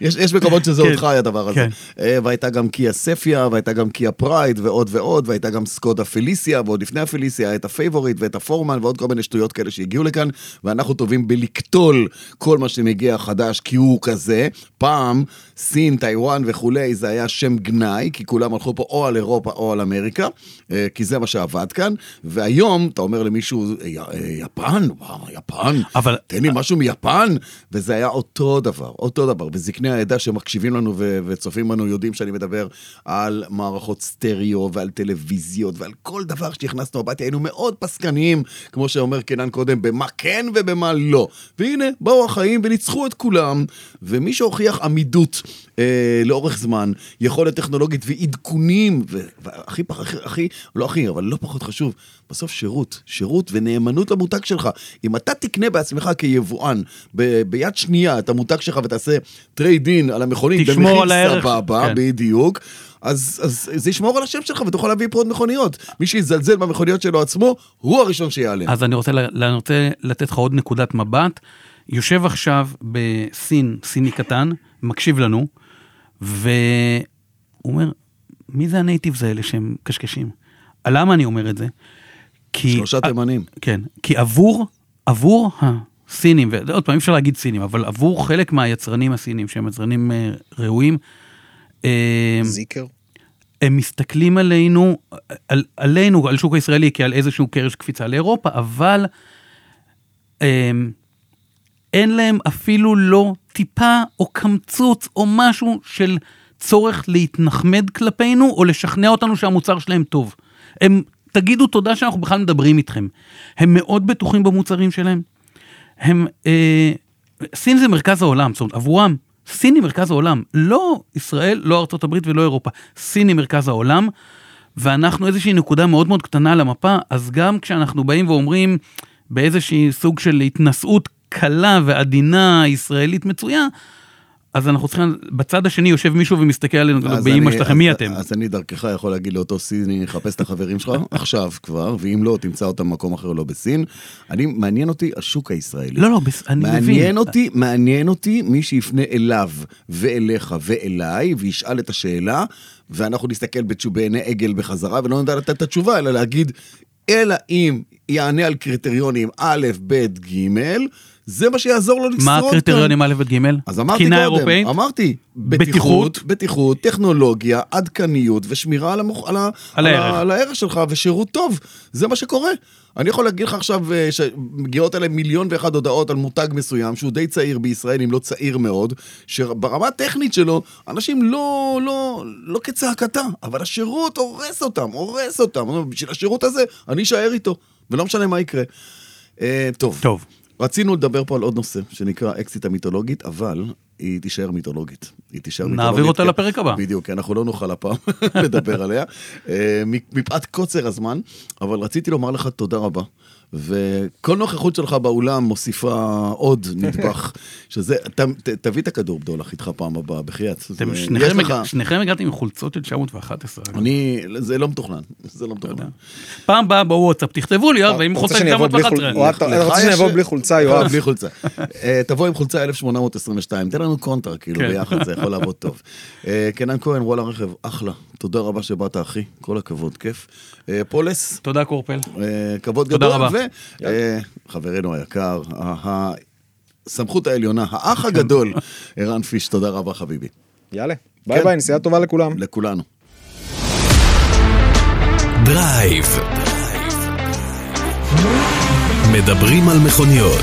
יש, יש מקומות שזה עוד כן, חי הדבר הזה. כן. אה, והייתה גם קיה ספיה, והייתה גם קיה פרייד, ועוד ועוד, והייתה גם סקודה פליסיה, ועוד לפני הפליסיה את הפייבוריט ואת הפורמן, ועוד כל מיני שטויות כאלה שהגיעו לכאן, ואנחנו טובים בלקטול כל מה שמגיע חדש, כי הוא כזה. פעם, סין, טיוואן וכולי, זה היה שם גנאי, כי כולם הלכו פה או על אירופה או על אמריקה, אה, כי זה מה שעבד כאן, והיום אתה אומר למישהו, "אה, י- אה, יפן, וואו, יפן, אבל- תן לי משהו מיפן, וזה היה אותו דבר, אותו דבר. וזקני העדה שמקשיבים לנו ו- וצופים בנו יודעים שאני מדבר על מערכות סטריאו ועל טלוויזיות ועל כל דבר שהכנסנו הביתה, היינו מאוד פסקניים, כמו שאומר קנן קודם, במה כן ובמה לא. והנה, באו החיים וניצחו את כולם, ומי שהוכיח עמידות אה, לאורך זמן, יכולת טכנולוגית ועדכונים, והכי, הכי, הכי, לא הכי, אבל לא פחות חשוב, בסוף שירות, שירות ונאמנות למותג שלך. אם אתה תקנה בעצמך כיבואן ב- ביד שנייה את המותג שלך ותעשה טרייד אין על המכונית תשמור על הערך. סבבה, כן. בדיוק. אז, אז זה ישמור על השם שלך ותוכל להביא פה עוד מכוניות. מי שיזלזל במכוניות שלו עצמו, הוא הראשון שייעלם. אז אני רוצה, אני רוצה לתת לך עוד נקודת מבט. יושב עכשיו בסין, סיני קטן, מקשיב לנו, והוא אומר, מי זה הנייטיבס האלה שהם קשקשים? למה אני אומר את זה? כי... שלושה תימנים. כן, כי עבור, עבור הסינים, ועוד פעם, אי אפשר להגיד סינים, אבל עבור חלק מהיצרנים הסינים, שהם יצרנים אה, ראויים, אה, זיקר. הם מסתכלים עלינו, על, עלינו, על שוק הישראלי כעל איזשהו קרש קפיצה לאירופה, אבל הם, אין להם אפילו לא טיפה או קמצוץ או משהו של צורך להתנחמד כלפינו או לשכנע אותנו שהמוצר שלהם טוב. הם, תגידו תודה שאנחנו בכלל מדברים איתכם. הם מאוד בטוחים במוצרים שלהם. הם, אה, סין זה מרכז העולם, זאת אומרת, עבורם, סין היא מרכז העולם, לא ישראל, לא ארצות הברית ולא אירופה, סין היא מרכז העולם, ואנחנו איזושהי נקודה מאוד מאוד קטנה על המפה, אז גם כשאנחנו באים ואומרים באיזושהי סוג של התנשאות קלה ועדינה ישראלית מצויה, אז אנחנו צריכים, בצד השני יושב מישהו ומסתכל עלינו, אני- שלכם, מי אתם? אז אני דרכך יכול להגיד לאותו סיני, חפש את החברים שלך, עכשיו כבר, ואם לא, תמצא אותם במקום אחר, לא בסין. אני, מעניין אותי השוק הישראלי. לא, לא, אני מבין. מעניין אותי, מעניין אותי מי שיפנה אליו ואליך ואליי, וישאל את השאלה, ואנחנו נסתכל בעיני עגל בחזרה, ולא נדע לתת את התשובה, אלא להגיד, אלא אם יענה על קריטריונים א', ב', ג', זה מה שיעזור לו לשרוד מה כאן. הקריטריונים א' וג'? אז אמרתי קודם, אירופאית? אמרתי, בטיחות. בטיחות, טכנולוגיה, עדכניות ושמירה על, המוח, על, ה, על הערך. על הערך שלך ושירות טוב, זה מה שקורה. אני יכול להגיד לך עכשיו אה, שמגיעות אליהם מיליון ואחת הודעות על מותג מסוים שהוא די צעיר בישראל, אם לא צעיר מאוד, שברמה הטכנית שלו, אנשים לא, לא, לא כצעקתה, אבל השירות הורס אותם, הורס אותם. בשביל השירות הזה, אני אשאר איתו, ולא משנה מה יקרה. אה, טוב. טוב. רצינו לדבר פה על עוד נושא, שנקרא אקזיט המיתולוגית, אבל היא תישאר מיתולוגית. היא תישאר נעביר מיתולוגית. אותה כי- לפרק הבא. בדיוק, כי אנחנו לא נוכל הפעם לדבר עליה, אה, מפאת קוצר הזמן, אבל רציתי לומר לך תודה רבה. וכל נוכחות שלך באולם מוסיפה עוד נדבך, שזה, ת, ת, תביא את הכדור בדולח איתך פעם הבאה, בחייאת. אתם שניכם לך- שניכם הגעתם עם חולצות של 911. אני, זה לא מתוכנן, זה לא מתוכנן. פעם באה בוואטסאפ, תכתבו לי, יואב, עם חולצה רוצה של שאני אבוא בלי חול- 911. או אתה רוצה שאני אבוא בלי חולצה, אה, יואב? בלי חולצה. אה, תבוא עם חולצה 1822, תן לנו קונטרה, כאילו, כן. ביחד, זה יכול לעבוד טוב. אה, קנן כהן, וואלה רכב, אחלה. תודה רבה שבאת, אחי. כל הכבוד, כיף. פולס, תודה קורפל. כבוד תודה גדול. רבה. וחברנו היקר, ה- הסמכות העליונה, האח הגדול, ערן פיש, תודה רבה, חביבי. יאללה, ביי כן. ביי, נסיעה טובה לכולם. לכולנו. דרייב. מדברים על מכוניות.